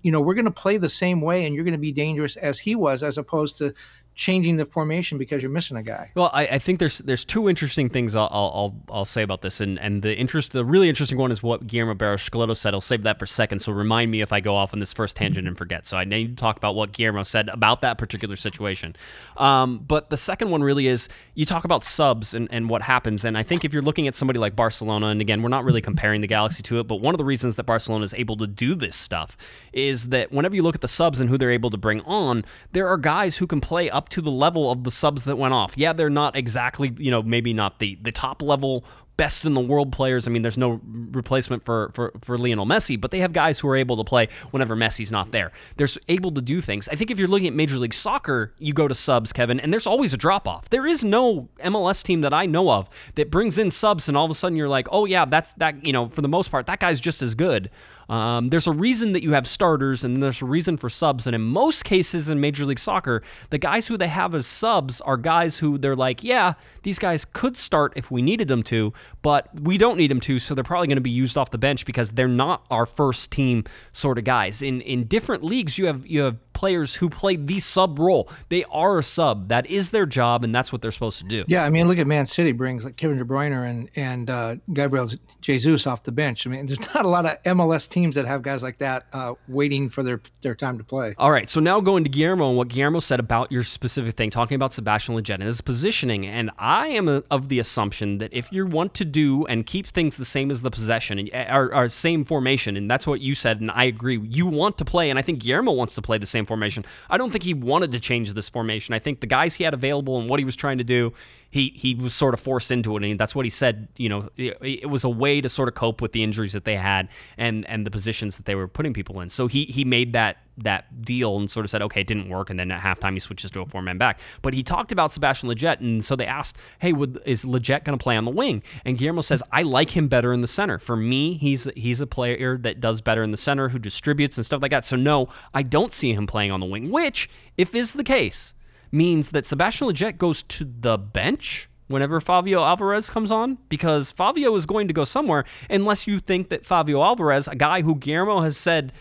you know, we're going to play the same way, and you're going to be dangerous as he was, as opposed to changing the formation because you're missing a guy. Well, I, I think there's there's two interesting things I'll, I'll I'll say about this, and and the interest the really interesting one is what Guillermo Barros said. I'll save that for a second. So remind me if I go off on this first tangent and forget. So I need to talk about what Guillermo said about that particular situation. Um, but the second one really is you talk about subs and, and what happens, and I think if you're looking at somebody like Barcelona, and again we're not really comparing the Galaxy to it, but one of the reasons that Barcelona is able to do this stuff is that whenever you look at the subs and who they're able to bring on, there are guys who can play up to the level of the subs that went off. Yeah, they're not exactly, you know, maybe not the the top level best in the world players. I mean, there's no replacement for, for, for Lionel Messi, but they have guys who are able to play whenever Messi's not there. They're able to do things. I think if you're looking at Major League Soccer, you go to subs, Kevin, and there's always a drop off. There is no MLS team that I know of that brings in subs and all of a sudden you're like, oh yeah, that's that, you know, for the most part, that guy's just as good. Um, there's a reason that you have starters and there's a reason for subs. And in most cases in Major League Soccer, the guys who they have as subs are guys who they're like, yeah, these guys could start if we needed them to, but we don't need them to, so they're probably going to be used off the bench because they're not our first team sort of guys. In in different leagues, you have you have players who play the sub role. They are a sub. That is their job, and that's what they're supposed to do. Yeah, I mean, look at Man City brings like Kevin De Bruyne and and uh, Gabriel Jesus off the bench. I mean, there's not a lot of MLS teams that have guys like that uh, waiting for their their time to play. All right, so now going to Guillermo and what Guillermo said about your specific thing, talking about Sebastian Lletget and his positioning, and I am a, of the assumption that if you want to do and keep things the same as the possession and our, our same formation, and that's what you said, and I agree, you want to play, and I think Guillermo wants to play the same formation. I don't think he wanted to change this formation. I think the guys he had available and what he was trying to do, he he was sort of forced into it, and that's what he said. You know, it, it, was a way to sort of cope with the injuries that they had and and the positions that they were putting people in. So he he made that that deal and sort of said, okay, it didn't work, and then at halftime he switches to a four man back. But he talked about Sebastian Lletget, and so they asked, hey, would, is Lletget going to play on the wing? And Guillermo says, I like him better in the center. For me, he's he's a player that does better in the center, who distributes and stuff like that. So no, I don't see him playing on the wing. Which, if is the case means that Sebastian Lletget goes to the bench whenever Favio Alvarez comes on because Favio is going to go somewhere unless you think that Favio Alvarez, a guy who Guillermo has said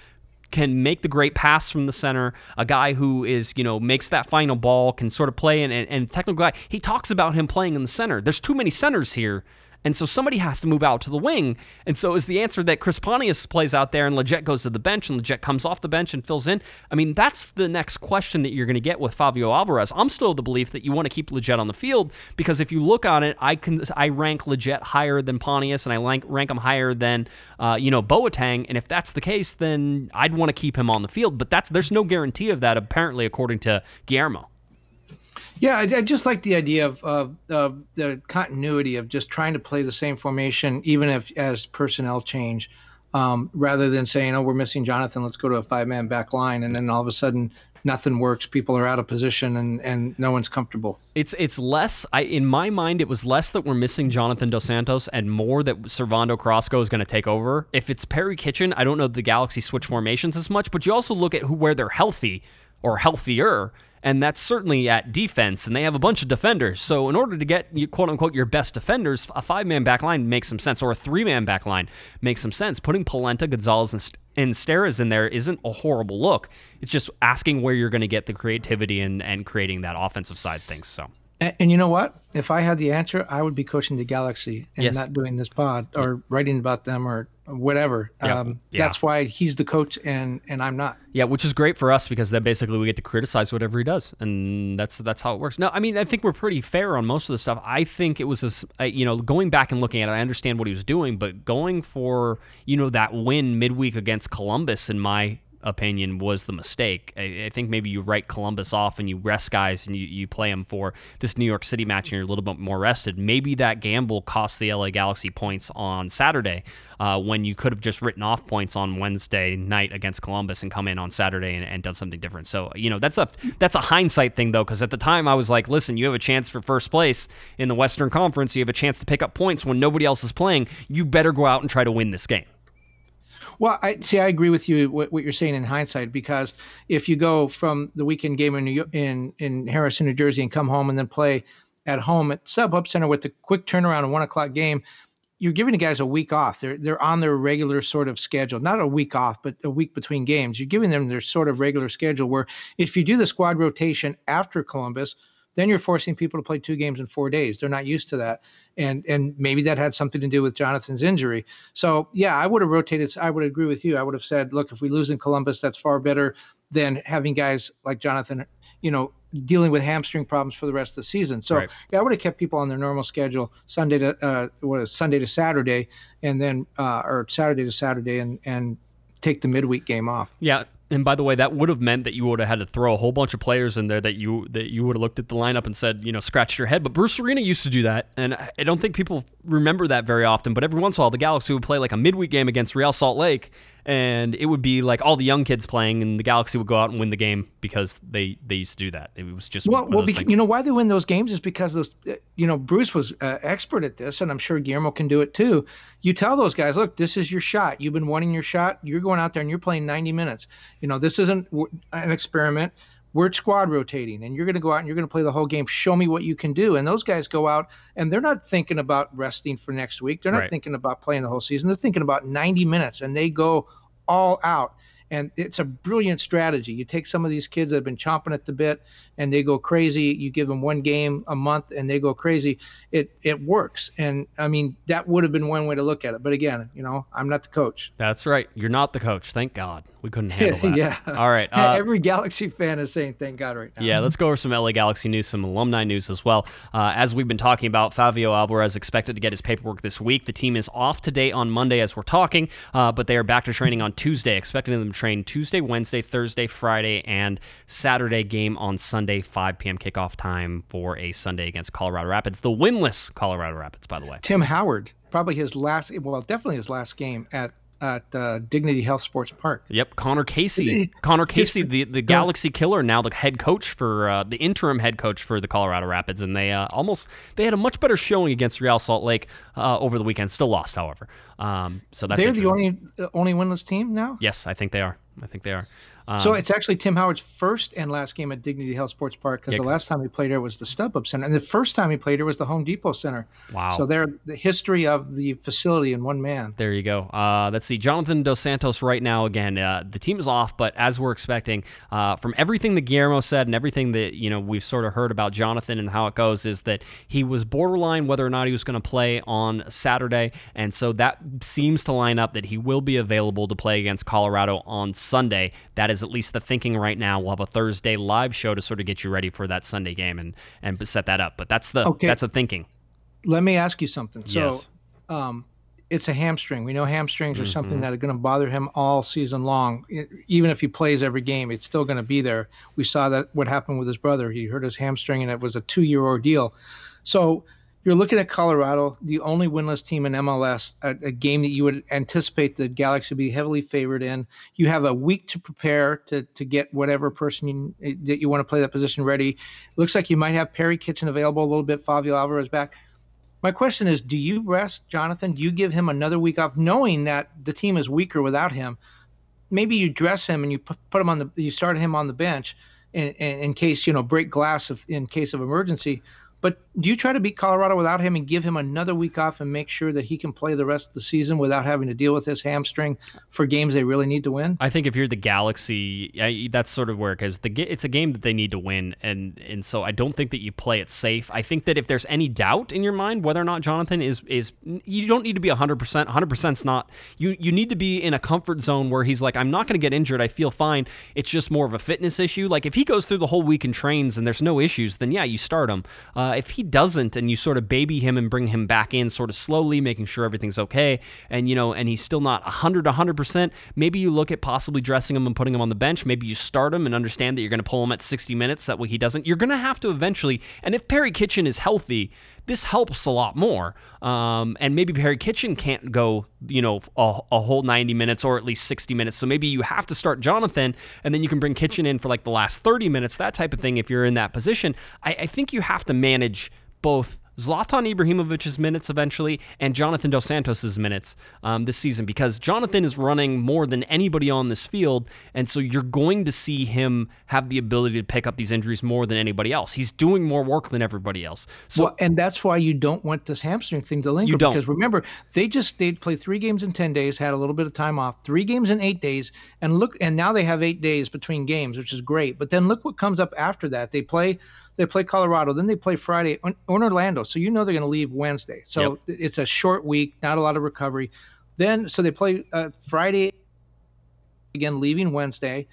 can make the great pass from the center, a guy who is, you know, makes that final ball, can sort of play and, and, and technical guy. He talks about him playing in the center. There's too many centers here and so somebody has to move out to the wing. And so is the answer that Chris Pontius plays out there and Lletget goes to the bench and Lletget comes off the bench and fills in? I mean, that's the next question that you're going to get with Favio Alvarez. I'm still of the belief that you want to keep Lletget on the field because if you look on it, I can I rank Lletget higher than Pontius and I rank, rank him higher than uh, you know Boateng. And if that's the case, then I'd want to keep him on the field. But that's there's no guarantee of that apparently according to Guillermo. Yeah, I, I, just like the idea of, of, of the continuity of just trying to play the same formation, even if as personnel change, um, rather than saying, "Oh, we're missing Jonathan, let's go to a five-man back line," and then all of a sudden nothing works. People are out of position and, and no one's comfortable. It's it's less. I in my mind, it was less that we're missing Jonathan Dos Santos and more that Servando Carrasco is going to take over. If it's Perry Kitchen, I don't know the Galaxy switch formations as much, but you also look at who where they're healthy or healthier and that's certainly at defense. And they have a bunch of defenders. So in order to get quote unquote your best defenders, a five man back line makes some sense, or a three man back line makes some sense. Putting Polenta, Gonzalez, and, and Steres in there isn't a horrible look. It's just asking where you're going to get the creativity and and creating that offensive side things. So. And, and, you know what? If I had the answer, I would be coaching the Galaxy and yes. not doing this pod or yeah. writing about them or whatever. Yeah. Um, yeah. That's why he's the coach and and I'm not. Yeah, which is great for us because then basically we get to criticize whatever he does, and that's that's how it works. No, I mean I think we're pretty fair on most of the stuff. I think it was a, you know going back and looking at it, I understand what he was doing, but going for you know that win midweek against Columbus in my opinion was the mistake. I, I, think maybe you write Columbus off and you rest guys and you, you play them for this New York City match and you're a little bit more rested. Maybe that gamble cost the LA Galaxy points on Saturday uh, when you could have just written off points on Wednesday night against Columbus and come in on Saturday and, and done something different. So you know that's a that's a hindsight thing though because at the time I was like, listen, you have a chance for first place in the Western Conference. You have a chance to pick up points when nobody else is playing. You better go out and try to win this game. Well, I see. I agree with you what, what you're saying in hindsight because if you go from the weekend game in York, in in Harrison, New Jersey, and come home and then play at home at StubHub Center with the quick turnaround and one o'clock game, you're giving the guys a week off. They're they're on their regular sort of schedule, not a week off, but a week between games. You're giving them their sort of regular schedule. Where if you do the squad rotation after Columbus, then you're forcing people to play two games in four days. They're not used to that, and and maybe that had something to do with Jonathan's injury. So yeah, I would have rotated. I would agree with you. I would have said, look, if we lose in Columbus, that's far better than having guys like Jonathan, you know, dealing with hamstring problems for the rest of the season. So right. yeah, I would have kept people on their normal schedule, Sunday to uh, what is Sunday to Saturday, and then uh, or Saturday to Saturday, and and take the midweek game off. Yeah, and by the way, that would have meant that you would have had to throw a whole bunch of players in there that you that you would have looked at the lineup and said, you know, scratched your head. But Bruce Arena used to do that, and I don't think people remember that very often. But every once in a while, the Galaxy would play like a midweek game against Real Salt Lake, and it would be like all the young kids playing, and the Galaxy would go out and win the game because they they used to do that. It was just well, well, you know why they win those games is because those, uh, you know, Bruce was uh, expert at this, and I'm sure Guillermo can do it too. You tell those guys, look, this is your shot. You've been wanting your shot. You're going out there and you're playing 90 minutes. You know, this isn't an experiment we're squad rotating and you're going to go out and you're going to play the whole game show me what you can do and those guys go out and they're not thinking about resting for next week they're not right. thinking about playing the whole season they're thinking about 90 minutes and they go all out. And it's a brilliant strategy. You take some of these kids that have been chomping at the bit and they go crazy. You give them one game a month and they go crazy. It it works. And I mean, that would have been one way to look at it. But again, you know, I'm not the coach. That's right. You're not the coach. Thank God. We couldn't handle that. yeah. All right. Uh, Every Galaxy fan is saying thank God right now. Yeah, let's go over some LA Galaxy news, some alumni news as well. Uh, as we've been talking about, Favio Alvarez expected to get his paperwork this week. The team is off today on Monday as we're talking, uh, but they are back to training on Tuesday, expecting them to train Tuesday, Wednesday, Thursday, Friday, and Saturday game on Sunday, 5 p.m. kickoff time for a Sunday against Colorado Rapids. The winless Colorado Rapids, by the way. Tim Howard, probably his last, well, definitely his last game at at uh, Dignity Health Sports Park. Yep, Conor Casey. Conor Casey, the, the Galaxy Killer, now the head coach for uh, the interim head coach for the Colorado Rapids, and they uh, almost they had a much better showing against Real Salt Lake uh, over the weekend. Still lost, however. Um, so that's they're the only only winless team now. Yes, I think they are. I think they are. Um, so it's actually Tim Howard's first and last game at Dignity Health Sports Park because yeah, the last time he played there was the StubHub Center, and the first time he played there was the Home Depot Center. Wow! So they're the history of the facility in one man. There you go. Uh, let's see, Jonathan Dos Santos right now again. Uh, the team is off, but as we're expecting, uh, from everything that Guillermo said and everything that you know we've sort of heard about Jonathan and how it goes, is that he was borderline whether or not he was going to play on Saturday, and so that seems to line up that he will be available to play against Colorado on Sunday. That is at least the thinking right now. We'll have a Thursday live show to sort of get you ready for that Sunday game and and set that up. But that's the okay. that's the thinking. Let me ask you something. So, yes. um, it's a hamstring. We know hamstrings are mm-hmm. something that are going to bother him all season long. Even if he plays every game, it's still going to be there. We saw that what happened with his brother. He hurt his hamstring, and it was a two-year ordeal. So you're looking at Colorado, the only winless team in MLS, a, a, game that you would anticipate the Galaxy would be heavily favored in. You have a week to prepare to to get whatever person you, that you want to play that position ready. It looks like you might have Perry Kitchen available a little bit. Favio Alvarez back. My question is, do you rest Jonathan? Do you give him another week off, knowing that the team is weaker without him? Maybe you dress him and you put him on the you start him on the bench in, in, in case you know break glass if, in case of emergency but do you try to beat Colorado without him and give him another week off and make sure that he can play the rest of the season without having to deal with his hamstring for games they really need to win? I think if you're the Galaxy, that's sort of where because the it's a game that they need to win, and and so I don't think that you play it safe. I think that if there's any doubt in your mind whether or not Jonathan is is you don't need to be 100 percent 100 percent's not you you need to be in a comfort zone where he's like I'm not going to get injured. I feel fine. It's just more of a fitness issue. Like if he goes through the whole week and trains and there's no issues, then yeah, you start him. Uh, uh, if he doesn't and you sort of baby him and bring him back in sort of slowly, making sure everything's okay, and you know, and he's still not 100 100%, maybe you look at possibly dressing him and putting him on the bench. Maybe you start him and understand that you're going to pull him at 60 minutes. That way he doesn't. You're going to have to eventually, and if Perry Kitchen is healthy, this helps a lot more. Um, and maybe Perry Kitchen can't go, you know, a, a, whole 90 minutes or at least 60 minutes. So maybe you have to start Jonathan and then you can bring Kitchen in for like the last 30 minutes, that type of thing if you're in that position. I, I think you have to manage both Zlatan Ibrahimovic's minutes eventually and Jonathan Dos Santos' minutes um, this season because Jonathan is running more than anybody on this field. And so you're going to see him have the ability to pick up these injuries more than anybody else. He's doing more work than everybody else. So, well, and that's why you don't want this hamstring thing to linger. You don't. Because remember, they just they played three games in 10 days, had a little bit of time off, three games in eight days. And look, and now they have eight days between games, which is great. But then look what comes up after that. They play they play Colorado, then they play Friday on, Orlando. So you know they're going to leave Wednesday. So yep. it's a short week, not a lot of recovery. Then so they play uh, Friday again, leaving Wednesday.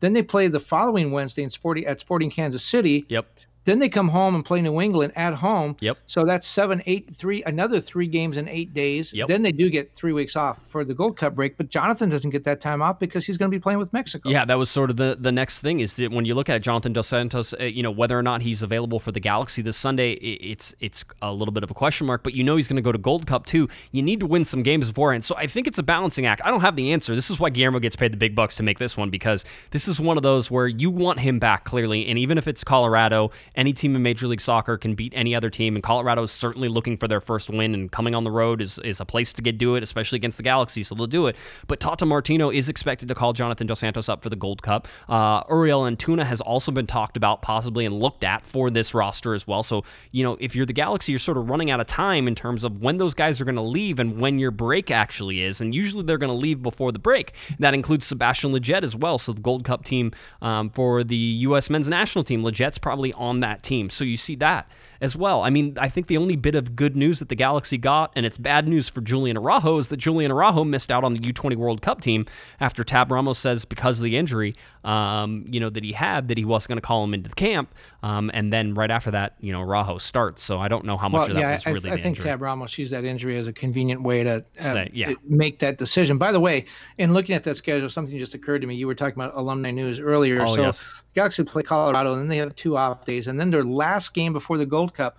Then they play the following Wednesday in Sporting at Sporting Kansas City. Yep. Then they come home and play New England at home. Yep. So that's seven, eight, three, another three games in eight days. Yep. Then they do get three weeks off for the Gold Cup break, but Jonathan doesn't get that time off because he's going to be playing with Mexico. Yeah, that was sort of the, the next thing is that when you look at it, Jonathan Dos Santos, uh, you know whether or not he's available for the Galaxy this Sunday, it's it's a little bit of a question mark. But you know he's going to go to Gold Cup too. You need to win some games beforehand. So I think it's a balancing act. I don't have the answer. This is why Guillermo gets paid the big bucks to make this one because this is one of those where you want him back clearly, and even if it's Colorado, any team in Major League Soccer can beat any other team, and Colorado is certainly looking for their first win, and coming on the road is, is a place to get do it, especially against the Galaxy, so they'll do it. But Tata Martino is expected to call Jonathan Dos Santos up for the Gold Cup. Uh, Uriel Antuna has also been talked about possibly and looked at for this roster as well. So, you know, if you're the Galaxy, you're sort of running out of time in terms of when those guys are going to leave and when your break actually is. And usually they're going to leave before the break. That includes Sebastian Lletget as well. So the Gold Cup team um, for the U.S. men's national team, Lletget's probably on that team. So you see that as well. I mean, I think the only bit of good news that the Galaxy got, and it's bad news for Julian Araujo, is that Julian Araujo missed out on the U20 World Cup team after Tab Ramos says because of the injury, um, you know, that he had, that he wasn't going to call him into the camp. Um, and then right after that, you know, Araujo starts. So I don't know how much well, of that yeah, was really I, I think injury. Tab Ramos used that injury as a convenient way to, uh, Say, yeah. make that decision. By the way, in looking at that schedule, something just occurred to me. You were talking about alumni news earlier. Oh, so yes. Galaxy play Colorado, and then they have two off days, and then their last game before the Gold Cup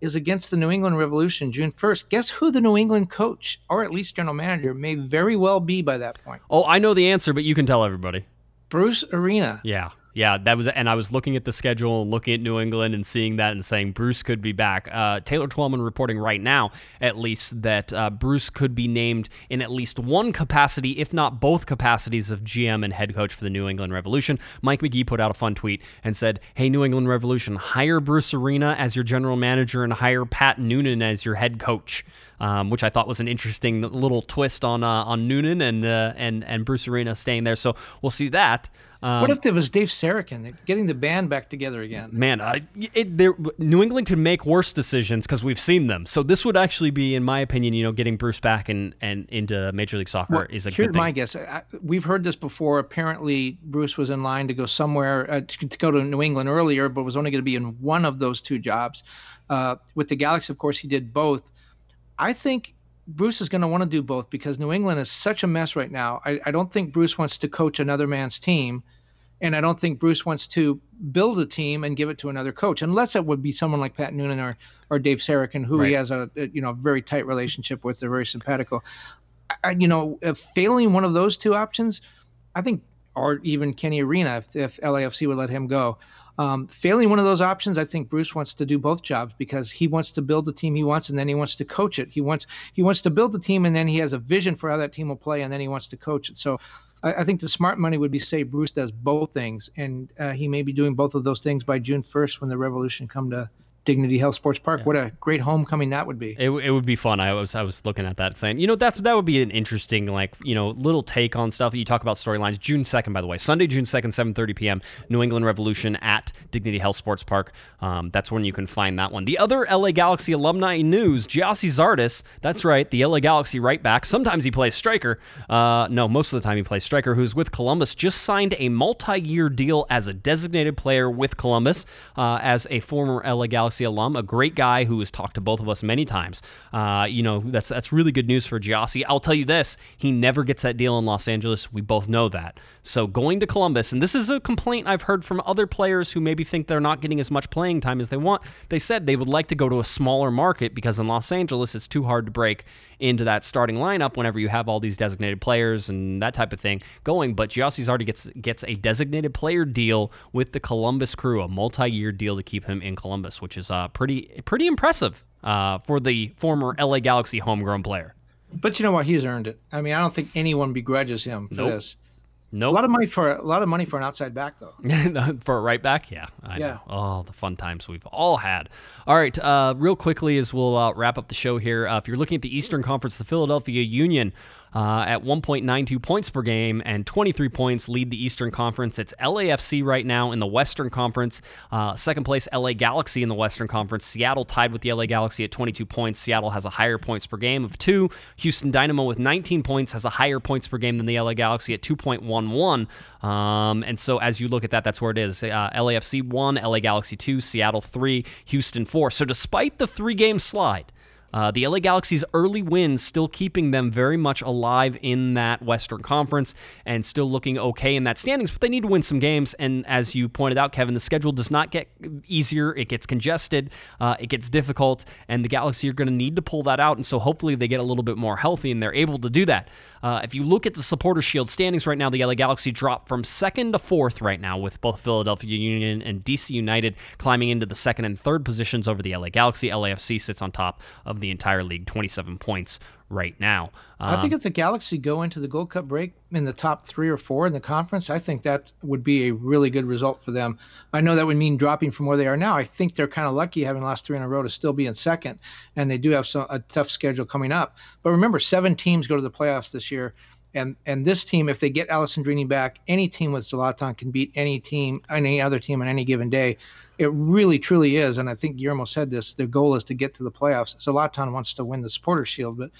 is against the New England Revolution June 1st. Guess who the New England coach, or at least general manager, may very well be by that point? Oh, I know the answer, but you can tell everybody. Bruce Arena. Yeah. Yeah, that was, and I was looking at the schedule and looking at New England and seeing that and saying Bruce could be back. Uh, Taylor Twellman reporting right now, at least, that uh, Bruce could be named in at least one capacity, if not both capacities, of GM and head coach for the New England Revolution. Mike Magee put out a fun tweet and said, "Hey, New England Revolution, hire Bruce Arena as your general manager and hire Pat Noonan as your head coach." Um, which I thought was an interesting little twist on uh, on Noonan and uh, and and Bruce Arena staying there. So we'll see that. Um, what if it was Dave Sarachan getting the band back together again? Man, uh, it, New England can make worse decisions because we've seen them. So this would actually be, in my opinion, you know, getting Bruce back and, and into Major League Soccer well, is a good thing. my guess. I, we've heard this before. Apparently, Bruce was in line to go somewhere uh, to, to, go to New England earlier, but was only going to be in one of those two jobs. Uh, with the Galaxy, of course, he did both. I think Bruce is going to want to do both because New England is such a mess right now. I, I don't think Bruce wants to coach another man's team And I don't think Bruce wants to build a team and give it to another coach, unless it would be someone like Pat Noonan or, or Dave Sarachan, who right. he has a, a, you know very tight relationship with. They're very simpatico. I, you know, failing one of those two options, I think, or even Kenny Arena, if, if LAFC would let him go. Um, failing one of those options, I think Bruce wants to do both jobs because he wants to build the team he wants and then he wants to coach it. He wants he wants to build the team and then he has a vision for how that team will play and then he wants to coach it. So I, I think the smart money would be say Bruce does both things, and uh, he may be doing both of those things by June 1st when the Revolution come to Dignity Health Sports Park. Yeah. What a great homecoming that would be. It, it would be fun. I was I was looking at that saying, you know, that's that would be an interesting like you know little take on stuff. You talk about storylines. June second, by the way, Sunday, June second, seven thirty p.m. New England Revolution at Dignity Health Sports Park. Um, that's when you can find that one. The other LA Galaxy alumni news: Gyasi Zardes. That's right, the LA Galaxy right back. Sometimes he plays striker. Uh, no, most of the time he plays striker. Who's with Columbus? Just signed a multi-year deal as a designated player with Columbus uh, as a former LA Galaxy Galaxy alum, a great guy who has talked to both of us many times. Uh, you know, that's that's really good news for Gyasi. I'll tell you this: he never gets that deal in Los Angeles. We both know that. So going to Columbus, and this is a complaint I've heard from other players who maybe think they're not getting as much playing time as they want. They said they would like to go to a smaller market because in Los Angeles it's too hard to break into that starting lineup whenever you have all these designated players and that type of thing going. But Gyasi's already gets gets a designated player deal with the Columbus Crew, a multi-year deal to keep him in Columbus, which is uh, pretty pretty impressive uh, for the former LA Galaxy homegrown player. But you know what? He's earned it. I mean, I don't think anyone begrudges him for nope. this. No, nope. a lot of money for a lot of money for an outside back though. for a right back, yeah, I yeah. know. Oh, the fun times we've all had. All right, uh, real quickly as we'll uh, wrap up the show here. Uh, if you're looking at the Eastern Conference, the Philadelphia Union uh, at 1.92 points per game and 23 points lead the Eastern Conference. It's LAFC right now in the Western Conference. Uh, second place, LA Galaxy in the Western Conference. Seattle tied with the LA Galaxy at 22 points. Seattle has a higher points per game of two. Houston Dynamo with 19 points has a higher points per game than the LA Galaxy at 2.11. Um, and so as you look at that, that's where it is. Uh, LAFC 1, LA Galaxy 2, Seattle 3, Houston 4. So despite the three game slide, uh, the LA Galaxy's early wins still keeping them very much alive in that Western Conference and still looking okay in that standings, but they need to win some games. And as you pointed out, Kevin, the schedule does not get easier. It gets congested, uh, it gets difficult, and the Galaxy are going to need to pull that out. And so hopefully they get a little bit more healthy and they're able to do that. Uh, if you look at the Supporter Shield standings right now, the LA Galaxy dropped from second to fourth right now, with both Philadelphia Union and DC United climbing into the second and third positions over the LA Galaxy. LAFC sits on top of the entire league, 27 points right now. Um, I think um, if the Galaxy go into the Gold Cup break in the top three or four in the conference, I think that would be a really good result for them. I know that would mean dropping from where they are now. I think they're kind of lucky having lost three in a row to still be in second, and they do have some, a tough schedule coming up. But remember, seven teams go to the playoffs this year. And and this team, if they get Alessandrini back, any team with Zlatan can beat any team, any other team on any given day. It really, truly is. And I think Guillermo said this. Their goal is to get to the playoffs. Zlatan wants to win the supporter Shield, but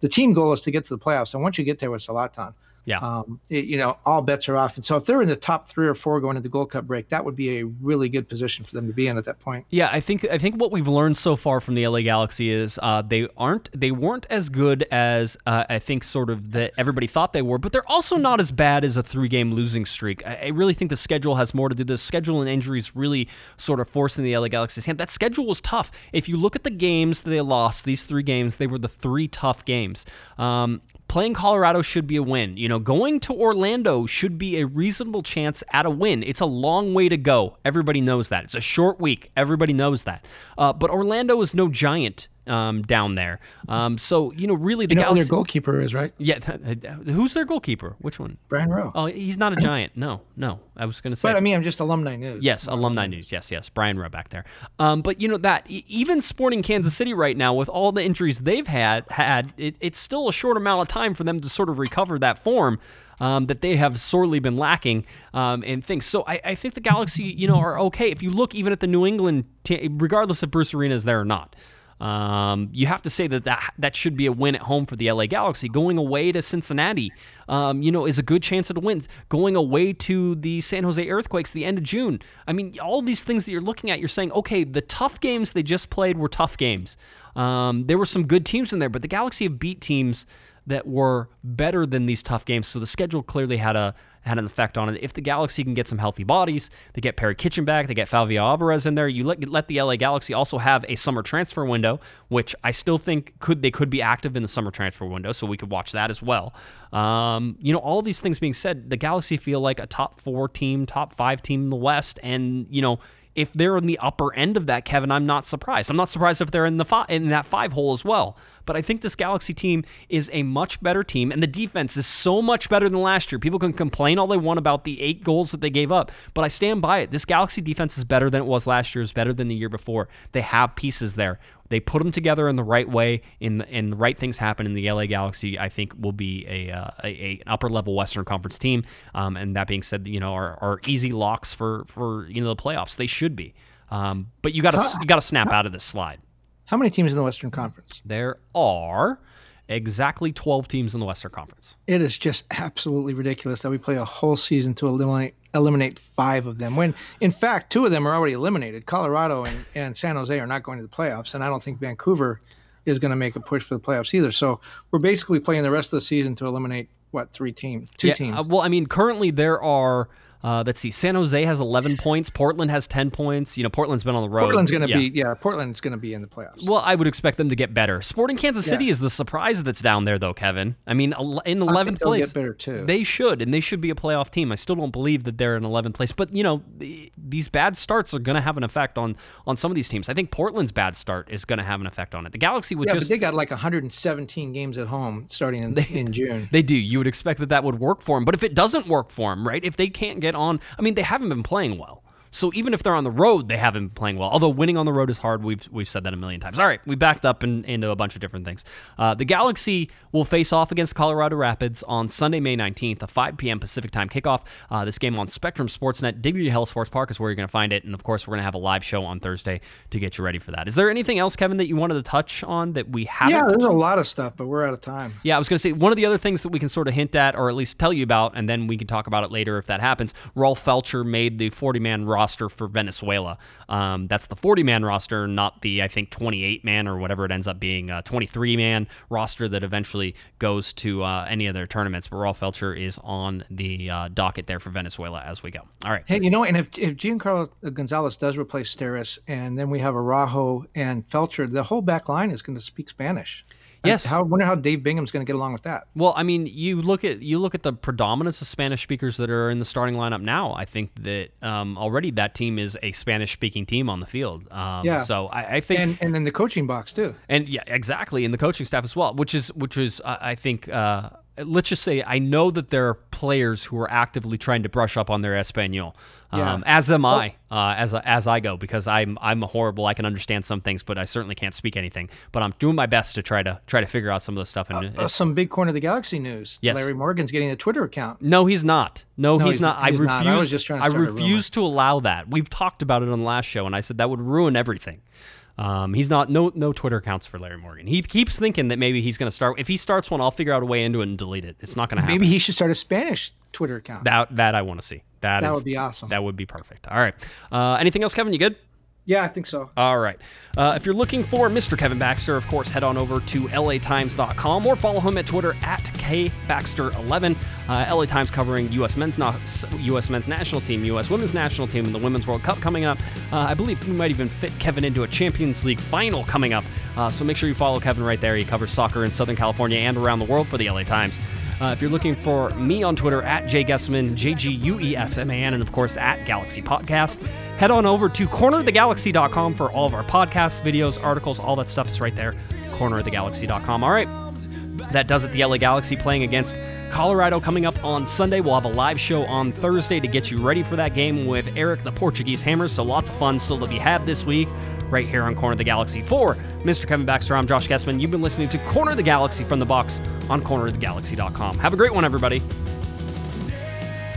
the team goal is to get to the playoffs. And once you get there with Zlatan, yeah. Um, it, you know, all bets are off. And so if they're in the top three or four going into the Gold Cup break, that would be a really good position for them to be in at that point. Yeah, I think I think what we've learned so far from the LA Galaxy is uh, they aren't they weren't as good as uh, I think sort of that everybody thought they were, but they're also not as bad as a three game losing streak. I, I really think the schedule has more to do. The schedule and injuries really sort of forcing the LA Galaxy's hand. That schedule was tough. If you look at the games that they lost, these three games, they were the three tough games. Um, playing Colorado should be a win. You know, going to Orlando should be a reasonable chance at a win. It's a long way to go. Everybody knows that. It's a short week. Everybody knows that. Uh, but Orlando is no giant um, down there. Um, so you know, really, the you know Galaxy, their goalkeeper is right. Yeah, who's their goalkeeper? Which one? Brian Rowe. Oh, he's not a giant. No, no. I was going to say. But I mean, I'm just alumni news. Yes, alumni news. Yes, yes. Brian Rowe back there. Um, but you know that even Sporting Kansas City right now, with all the injuries they've had, had it, it's still a short amount of time for them to sort of recover that form. Um, that they have sorely been lacking um, and things. So I, I, think the Galaxy, you know, are okay. If you look even at the New England, t- regardless if Bruce Arena is there or not, um, you have to say that, that that should be a win at home for the LA Galaxy. Going away to Cincinnati, um, you know, is a good chance of a win. Going away to the San Jose Earthquakes the end of June. I mean, all these things that you're looking at, you're saying, okay, the tough games they just played were tough games. Um, there were some good teams in there, but the Galaxy have beat teams that were better than these tough games. So the schedule clearly had a had an effect on it. If the Galaxy can get some healthy bodies, they get Perry Kitchen back, they get Favio Alvarez in there. You let let the LA Galaxy also have a summer transfer window, which I still think could they could be active in the summer transfer window, so we could watch that as well. Um, you know, all these things being said, the Galaxy feel like a top four team, top five team in the West, and you know if they're in the upper end of that, Kevin, I'm not surprised. I'm not surprised if they're in the fi- in that five hole as well. But I think this Galaxy team is a much better team, and the defense is so much better than last year. People can complain all they want about the eight goals that they gave up, but I stand by it. This Galaxy defense is better than it was last year. Is better than the year before. They have pieces there. They put them together in the right way, in and the right things happen in the LA Galaxy. I think will be a, uh, a, a an upper level Western Conference team. Um, and that being said, you know, are, are easy locks for for you know the playoffs. They should be. Um, but you got to you got to snap out of this slide. How many teams in the Western Conference? There are exactly 12 teams in the Western Conference. It is just absolutely ridiculous that we play a whole season to eliminate eliminate five of them. When in fact, two of them are already eliminated. Colorado and, and San Jose are not going to the playoffs, and I don't think Vancouver is going to make a push for the playoffs either. So we're basically playing the rest of the season to eliminate what three teams, two yeah, teams. Uh, well, I mean, currently there are uh, let's see. San Jose has 11 points. Portland has 10 points. You know, Portland's been on the road. Portland's going to yeah. be yeah. Portland's going to be in the playoffs. Well, I would expect them to get better. Sporting Kansas City Yeah. is the surprise that's down there, though, Kevin. I mean, in I 11th think place, get better too. they should, and they should be a playoff team. I still don't believe that they're in 11th place, but you know, the, these bad starts are going to have an effect on on some of these teams. I think Portland's bad start is going to have an effect on it. The Galaxy would yeah, just but they got like 117 games at home starting in, in June. They do. You would expect that that would work for them. But if it doesn't work for them, right? If they can't get on, I mean, they haven't been playing well. So even if they're on the road, they haven't been playing well. Although winning on the road is hard. We've we've said that a million times. All right, we backed up in, into a bunch of different things. Uh, the Galaxy will face off against Colorado Rapids on Sunday, May 19th, a 5 p.m. Pacific time kickoff. Uh, this game on Spectrum Sportsnet, Dignity Health Sports Park is where you're going to find it. And of course, we're going to have a live show on Thursday to get you ready for that. Is there anything else, Kevin, that you wanted to touch on that we haven't Yeah, there's a lot of stuff, but we're out of time. Yeah, I was going to say one of the other things that we can sort of hint at, or at least tell you about, and then we can talk about it later if that happens. Rolf Feltscher made the 40 man roster for Venezuela. Um, that's the 40 man roster, not the, I think, 28 man or whatever it ends up being, uh, 23 man roster that eventually goes to uh, any of their tournaments. But Rolf Feltscher is on the uh, docket there for Venezuela as we go. All right. Hey, you know, and if if Giancarlo Gonzalez does replace Steres, and then we have Araujo and Feltscher, the whole back line is going to speak Spanish. I- Yes. How I wonder how Dave Bingham's going to get along with that. Well, I mean, you look at you look at the predominance of Spanish speakers that are in the starting lineup now. I think that um, already that team is a Spanish-speaking team on the field. Um, Yeah. So I, I think And and in the coaching box too. and yeah, exactly, in the coaching staff as well, which is which is uh, I think. Uh, Let's just say I know that there are players who are actively trying to brush up on their Espanol, Yeah. um, as am I, uh, as as I go, because I'm I'm horrible. I can understand some things, but I certainly can't speak anything. But I'm doing my best to try to try to figure out some of the stuff. And Uh, some big corner of the galaxy news. Yes. Larry Morgan's getting a Twitter account. No, he's not. No, No, he's, he's- not. I refuse. not. I was just trying to I start a rumor. refuse to allow that. We've talked about it on the last show, and I said that would ruin everything. Um, he's not. No, no Twitter accounts for Larry Morgan. He keeps thinking that maybe he's going to start. If he starts one, I'll figure out a way into it and delete it. It's not going to happen. Maybe he should start a Spanish Twitter account. that that I want to see. That is- That would be awesome. That would be perfect. All right. Uh, anything else, Kevin? You good? Yeah, I think so. All right. Uh, if you're looking for Mr. Kevin Baxter, of course, head on over to latimes.com or follow him at Twitter at kbaxter11. Uh, LA Times covering U.S. men's U.S. men's national team, U.S. women's national team, and the Women's World Cup coming up. Uh, I believe we might even fit Kevin into a Champions League final coming up. Uh, so make sure you follow Kevin right there. He covers soccer in Southern California and around the world for the LA Times. Uh, if you're looking for me on Twitter, at Jay Guesman, J G U E S M A N, and of course at Galaxy Podcast, head on over to cornerofthegalaxy.com for all of our podcasts, videos, articles, all that stuff is right there. Cornerofthegalaxy.com. All right. That does it. The LA Galaxy playing against Colorado coming up on Sunday. We'll have a live show on Thursday to get you ready for that game with Eric the Portuguese Hammers. So lots of fun still to be had this week right here on Corner of the Galaxy. For Mr. Kevin Baxter, I'm Josh Guesman. You've been listening to Corner of the Galaxy from the box on cornerofthegalaxy.com. Have a great one, everybody.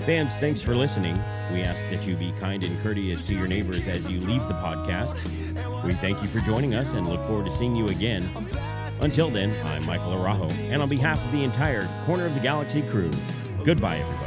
Fans, thanks for listening. We ask that you be kind and courteous to your neighbors as you leave the podcast. We thank you for joining us and look forward to seeing you again. Until then, I'm Michael Arajo, and on behalf of the entire Corner of the Galaxy crew, goodbye, everybody.